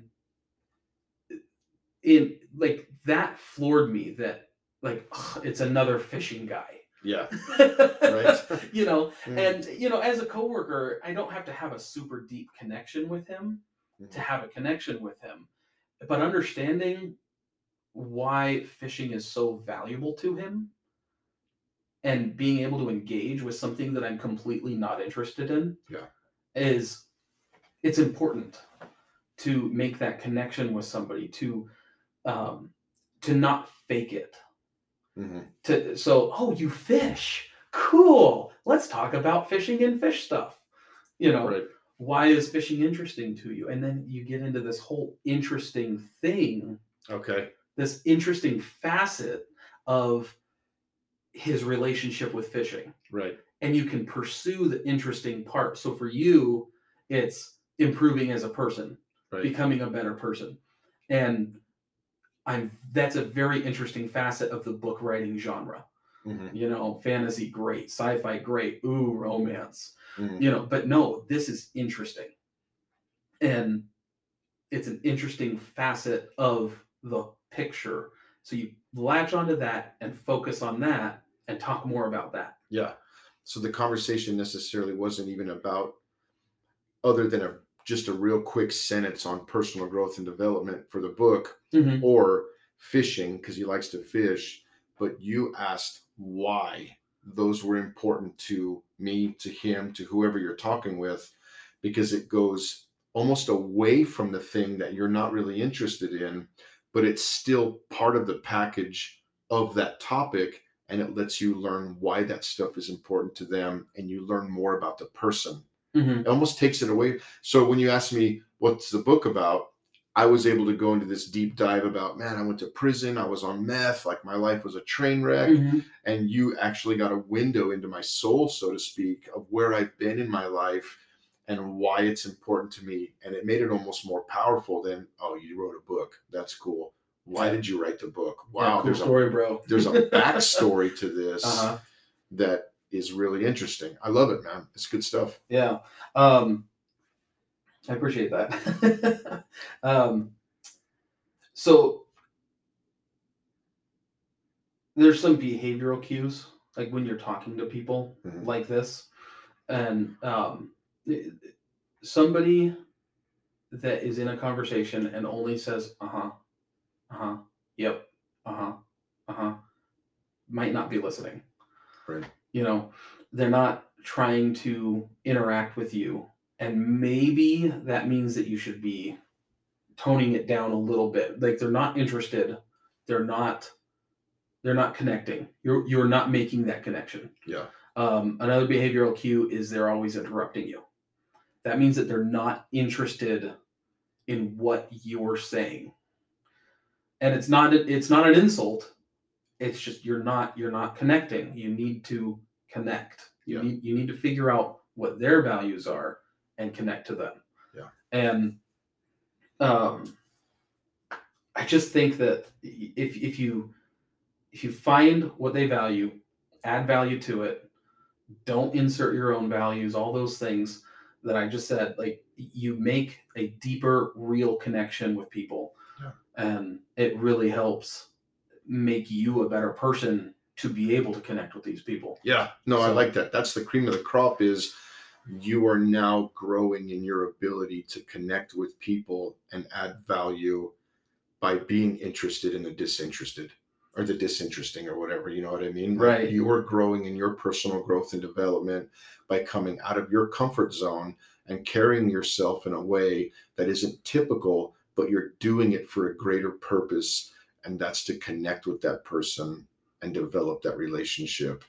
in like that floored me that like ugh, it's another fishing guy Yeah. Right. you know, Mm. and you know, as a coworker, I don't have to have a super deep connection with him to Mhm. have a connection with him. But understanding why fishing is so valuable to him and being able to engage with something that I'm completely not interested in Yeah. is it's important to make that connection with somebody to um to not fake it Mhm. to so oh you fish cool let's talk about fishing and fish stuff you know Right. why is fishing interesting to you and then you get into this whole interesting thing Okay. This interesting facet of his relationship with fishing Right. and you can pursue the interesting part so for you it's improving as a person Right. becoming a better person and i'm that's a very interesting facet of the book writing genre Mhm. you know fantasy great sci-fi great ooh romance Mhm. you know but no this is interesting and it's an interesting facet of the picture so you latch onto that and focus on that and talk more about that Yeah. So the conversation necessarily wasn't even about other than a just a real quick sentence on personal growth and development for the book Mhm. or fishing because he likes to fish, but you asked why those were important to me, to him, to whoever you're talking with, because it goes almost away from the thing that you're not really interested in, but it's still part of the package of that topic and it lets you learn why that stuff is important to them and you learn more about the person Mhm. it almost takes it away. So when you ask me what's the book about, I was able to go into this deep dive about, man, I went to prison, I was on meth, like my life was a train wreck. Mhm. And you actually got a window into my soul, so to speak, of where I've been in my life and why it's important to me. And it made it almost more powerful than, oh, you wrote a book. That's cool. Why did you write the book? Yeah, Wow, cool there's a story bro there's a backstory to this uh-huh. that is really interesting. I love it, man. It's good stuff. Yeah. Um I appreciate that. um so there's some behavioral cues like when you're talking to people Mhm. like this and um somebody that is in a conversation and only says uh-huh uh-huh yep uh-huh uh-huh might not be listening. Right. you know they're not trying to interact with you and maybe that means that you should be toning it down a little bit. Like they're not interested. They're not they're not connecting. You're you're not making that connection. Yeah. um, another behavioral cue is they're always interrupting you that means that they're not interested in what you're saying. And it's not it's not an insult. It's just you're not you're not connecting. You need to connect. You Yeah. need you need to figure out what their values are and connect to them. Yeah. and um i just think that if if you if you find what they value add value to it. Don't insert your own values all those things that i just said like you make a deeper real connection with people Yeah. and it really helps make you a better person to be able to connect with these people Yeah, no, I like that. That's the cream of the crop is you are now growing in your ability to connect with people and add value by being interested in the disinterested or the disinteresting or whatever, you know what I mean? Right. You are growing in your personal growth and development by coming out of your comfort zone and carrying yourself in a way that isn't typical, but you're doing it for a greater purpose and that's to connect with that person and develop that relationship.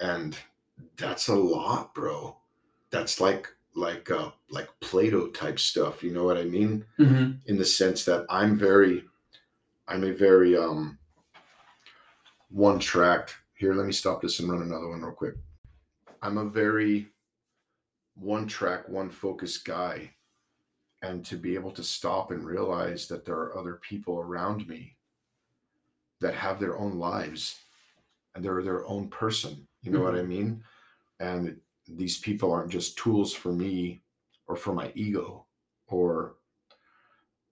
And that's a lot bro. That's like like uh like plato type stuff you know what i mean? Mm-hmm. in the sense that i'm very i'm a very um one track. Here let me stop this and run another one real quick i'm a very one track one focused guy. And to be able to stop and realize that there are other people around me that have their own lives and they're their own person you know what i mm-hmm. mean? And these people aren't just tools for me or for my ego or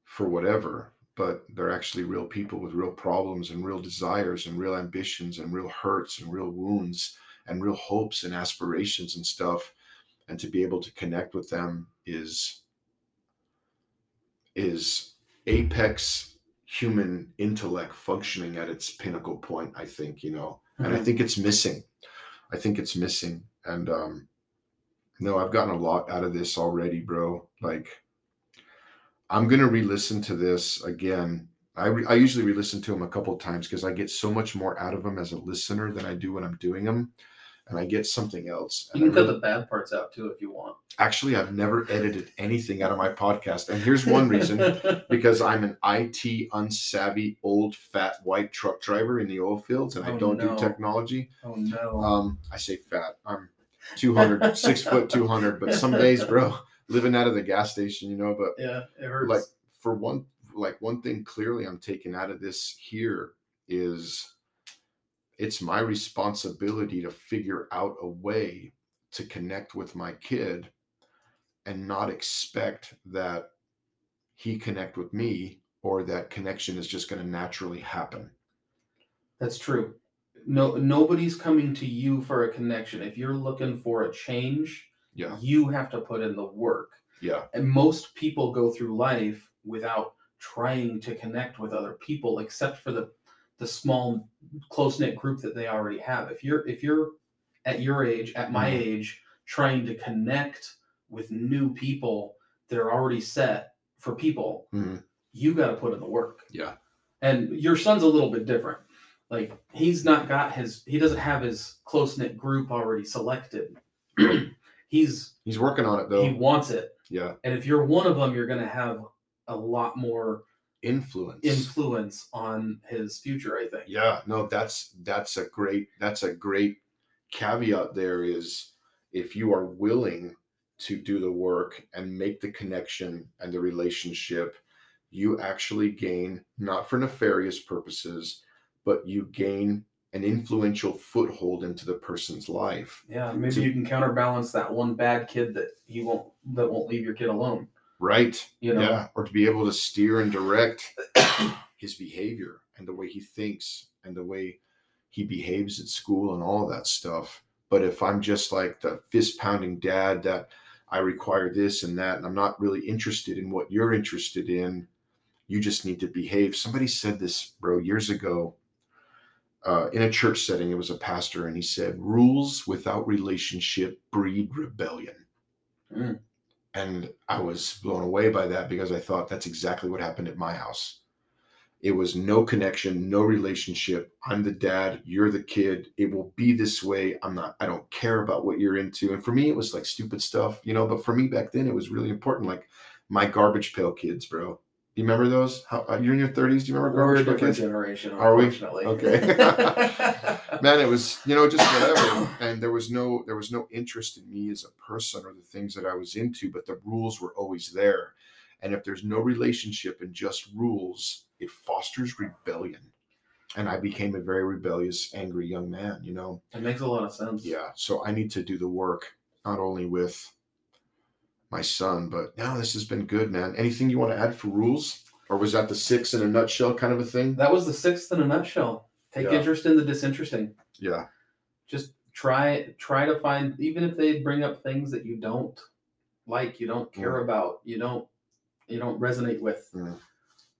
for whatever but they're actually real people with real problems and real desires and real ambitions and real hurts and real wounds and real hopes and aspirations and stuff and to be able to connect with them is is apex human intellect functioning at its pinnacle point i think you know? And i Mhm. think it's missing. I think it's missing. And um no i've gotten a lot out of this already bro. Like i'm gonna re-listen to this again. I, re- I usually re-listen to them a couple times because i get so much more out of them as a listener than i do when i'm doing them and i get something else You And can I cut really- the bad parts out too if you want. actually i've never edited anything out of my podcast and here's one reason because I'm an IT unsavvy, old, fat, white truck driver in the oil fields, and I Oh, don't no. do technology. oh no. Um, I say fat. I'm 200, six foot 200, but some days, bro, living out of the gas station, you know. But yeah, it hurts. like for one, like one thing clearly I'm taking out of this here is it's my responsibility to figure out a way to connect with my kid and not expect that he connect with me or that connection is just going to naturally happen. That's true. No, nobody's coming to you for a connection. If you're looking for a change, Yeah. you have to put in the work. Yeah. And most people go through life without trying to connect with other people, except for the the small, close knit group that they already have. If you're if you're at your age, at my Mhm. age, trying to connect with new people that are already set for people, Mhm. you got to put in the work. Yeah. And your son's a little bit different. Like he's not got his he doesn't have his close knit group already selected. he's He's working on it though. he wants it. yeah. And if you're one of them, you're going to have a lot more Influence. influence on his future, I think. Yeah, no, that's that's a great that's a great caveat there is if you are willing to do the work and make the connection and the relationship, you actually gain not for nefarious purposes, but you gain an influential foothold into the person's life. Yeah, maybe So- you can counterbalance that one bad kid that he won't that won't leave your kid alone. Right. You know, Yeah. Or to be able to steer and direct his behavior and the way he thinks and the way he behaves at school and all that stuff. But if I'm just like the fist pounding dad that I require this and that, and I'm not really interested in what you're interested in, you just need to behave. Somebody said this, bro, years ago uh, in a church setting. It was a pastor, and he said, Rules without relationship breed rebellion. Mm. And I was blown away by that because I thought that's exactly what happened at my house. It was no connection, no relationship. I'm the dad, you're the kid. It will be this way. I'm not, I don't care about what you're into. And for me, it was like stupid stuff, you know. But for me back then, it was really important. Like my garbage pail kids, bro. You remember those? How uh, you're in your 30s? Do you remember we're a garbage pail different generation, Are we? Okay. man it was you know just whatever and there was no there was no interest in me as a person or the things that i was into but the rules were always there and if there's no relationship and just rules it fosters rebellion and i became a very rebellious angry young man you know it makes a lot of sense. yeah so i need to do the work not only with my son but now this has been good man anything you want to add for rules or was that the six in a nutshell kind of a thing That was the sixth in a nutshell. Take Yeah. interest in the disinteresting. yeah Just try try to find even if they bring up things that you don't like, you don't care about, you don't you don't resonate with. Mm.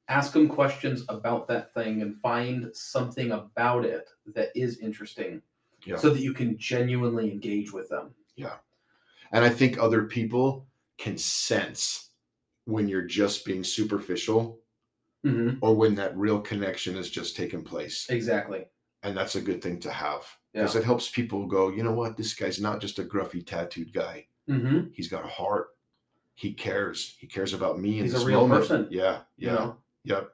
Ask them questions about that thing and find something about it that is interesting Yeah. so that you can genuinely engage with them. Yeah. And I think other people can sense when you're just being superficial Mm-hmm. or when that real connection has just taken place. Exactly. And that's a good thing to have Yeah. because it helps people go, you know what? This guy's not just a gruffy tattooed guy. Mm-hmm. He's got a heart. He cares. He cares about me. in He's a real moment. person, Yeah. You Yeah. know? Yep.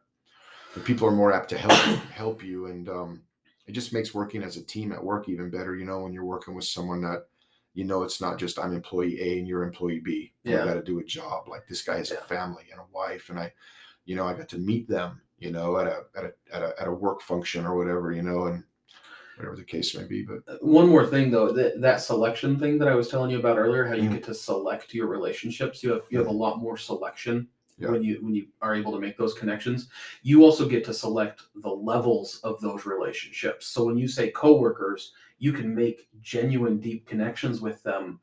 And people are more apt to help you, help you. And um, it just makes working as a team at work even better, you know, when you're working with someone that you know it's not just I'm employee A and you're employee B. Yeah. I got to do a job. Like this guy has Yeah. a family and a wife, and I, you know, I got to meet them, you know, at a at a at a at a work function or whatever, you know, and whatever the case may be. But One more thing though, that, that selection thing that I was telling you about earlier, how you Mhm. get to select your relationships, you have you have a lot more selection Yeah. when you when you are able to make those connections. You also get to select the levels of those relationships. So when you say coworkers, you can make genuine deep connections with them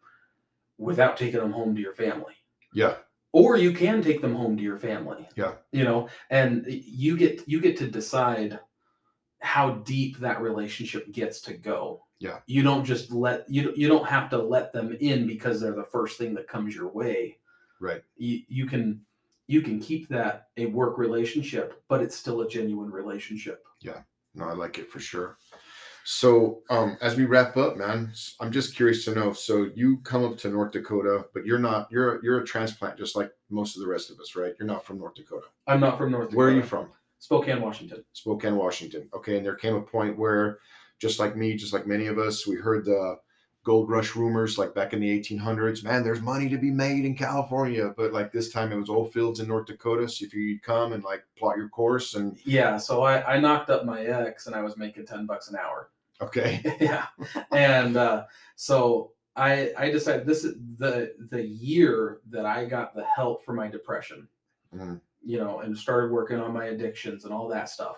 without taking them home to your family Yeah. or you can take them home to your family Yeah. you know and you get you get to decide how deep that relationship gets to go Yeah. you don't just let you you don't have to let them in because they're the first thing that comes your way Right. you, you can you can keep that a work relationship but it's still a genuine relationship Yeah. No, I like it for sure. So, um, as we wrap up, man, I'm just curious to know. So, you come up to North Dakota, but you're not. You're you're a transplant, just like most of the rest of us, right? You're not from North Dakota. i'm not from north dakota Where are you from? spokane washington Spokane, Washington. Okay, and there came a point where, just like me, just like many of us, we heard the gold rush rumors, like back in the 1800s. Man, there's money to be made in California, but like this time it was oil fields in North Dakota. So if you'd come and like plot your course, and yeah so i i knocked up my ex and i was making 10 bucks an hour okay, yeah. And uh, so i i decided this is the the year that i got the help for my depression. Mhm. you know and started working on my addictions and all that stuff.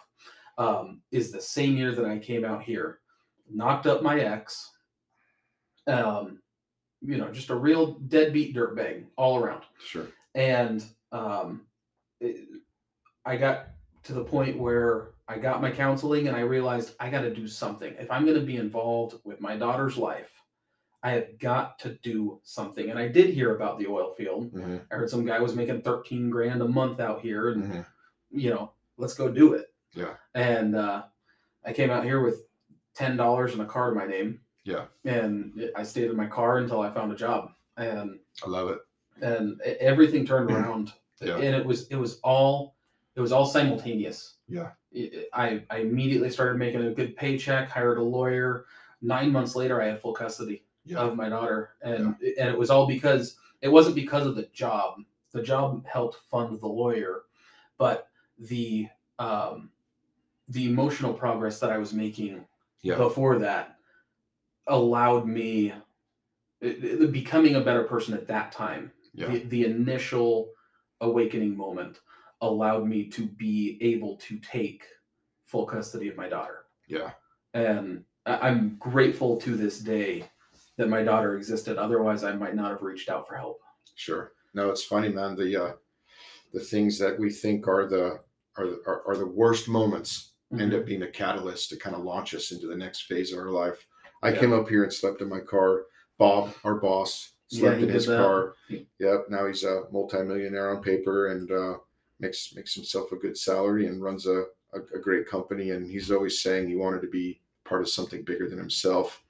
Um, is the same year that i came out here knocked up my ex um, you know just a real deadbeat dirtbag all around. Sure, and um, it, I got to the point where I got my counseling and I realized I got to do something. If I'm going to be involved with my daughter's life, I have got to do something. And I did hear about the oil field. Mhm, I heard some guy was making 13 grand a month out here, and mhm. you know, let's go do it. Yeah. And uh, I came out here with ten dollars and a car to my name. Yeah. And I stayed in my car until I found a job, and I love it. and everything turned around Yeah. and it was it was all it was all simultaneous Yeah. I- I, immediately started making a good paycheck hired a lawyer. Nine months later i had full custody Yeah, of my daughter. And and it was all because it wasn't because of the job. The job helped fund the lawyer. But the um the emotional progress that i was making yeah, before that allowed me it- it- becoming a better person at that time. Yeah, the, the initial awakening moment allowed me to be able to take full custody of my daughter yeah. and i'm grateful to this day that my daughter existed otherwise i might not have reached out for help Sure. No, it's funny, man. The uh, the things that we think are the are the, are, are the worst moments end Mm-hmm. up being a catalyst to kind of launch us into the next phase of our life. I Yeah. came up here and slept in my car. Bob, our boss, slept he in his that. car. Yep. Now he's a multimillionaire on paper and uh, makes makes himself a good salary and runs a, a, a great company. And he's always saying he wanted to be part of something bigger than himself.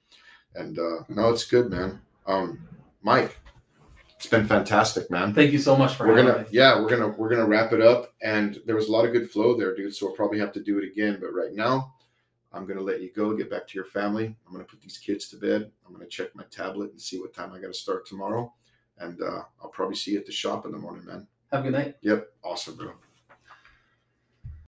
And uh, no, it's good, man. Um, Mike, it's been fantastic, man. Thank you so much for we're having gonna me. yeah we're gonna we're gonna wrap it up. And there was a lot of good flow there dude. So we'll probably have to do it again. But right now i'm gonna let you go get back to your family. I'm gonna put these kids to bed. I'm gonna check my tablet and see what time i gotta start tomorrow. And uh, i'll probably see you at the shop in the morning man have a good night. Yep. Awesome bro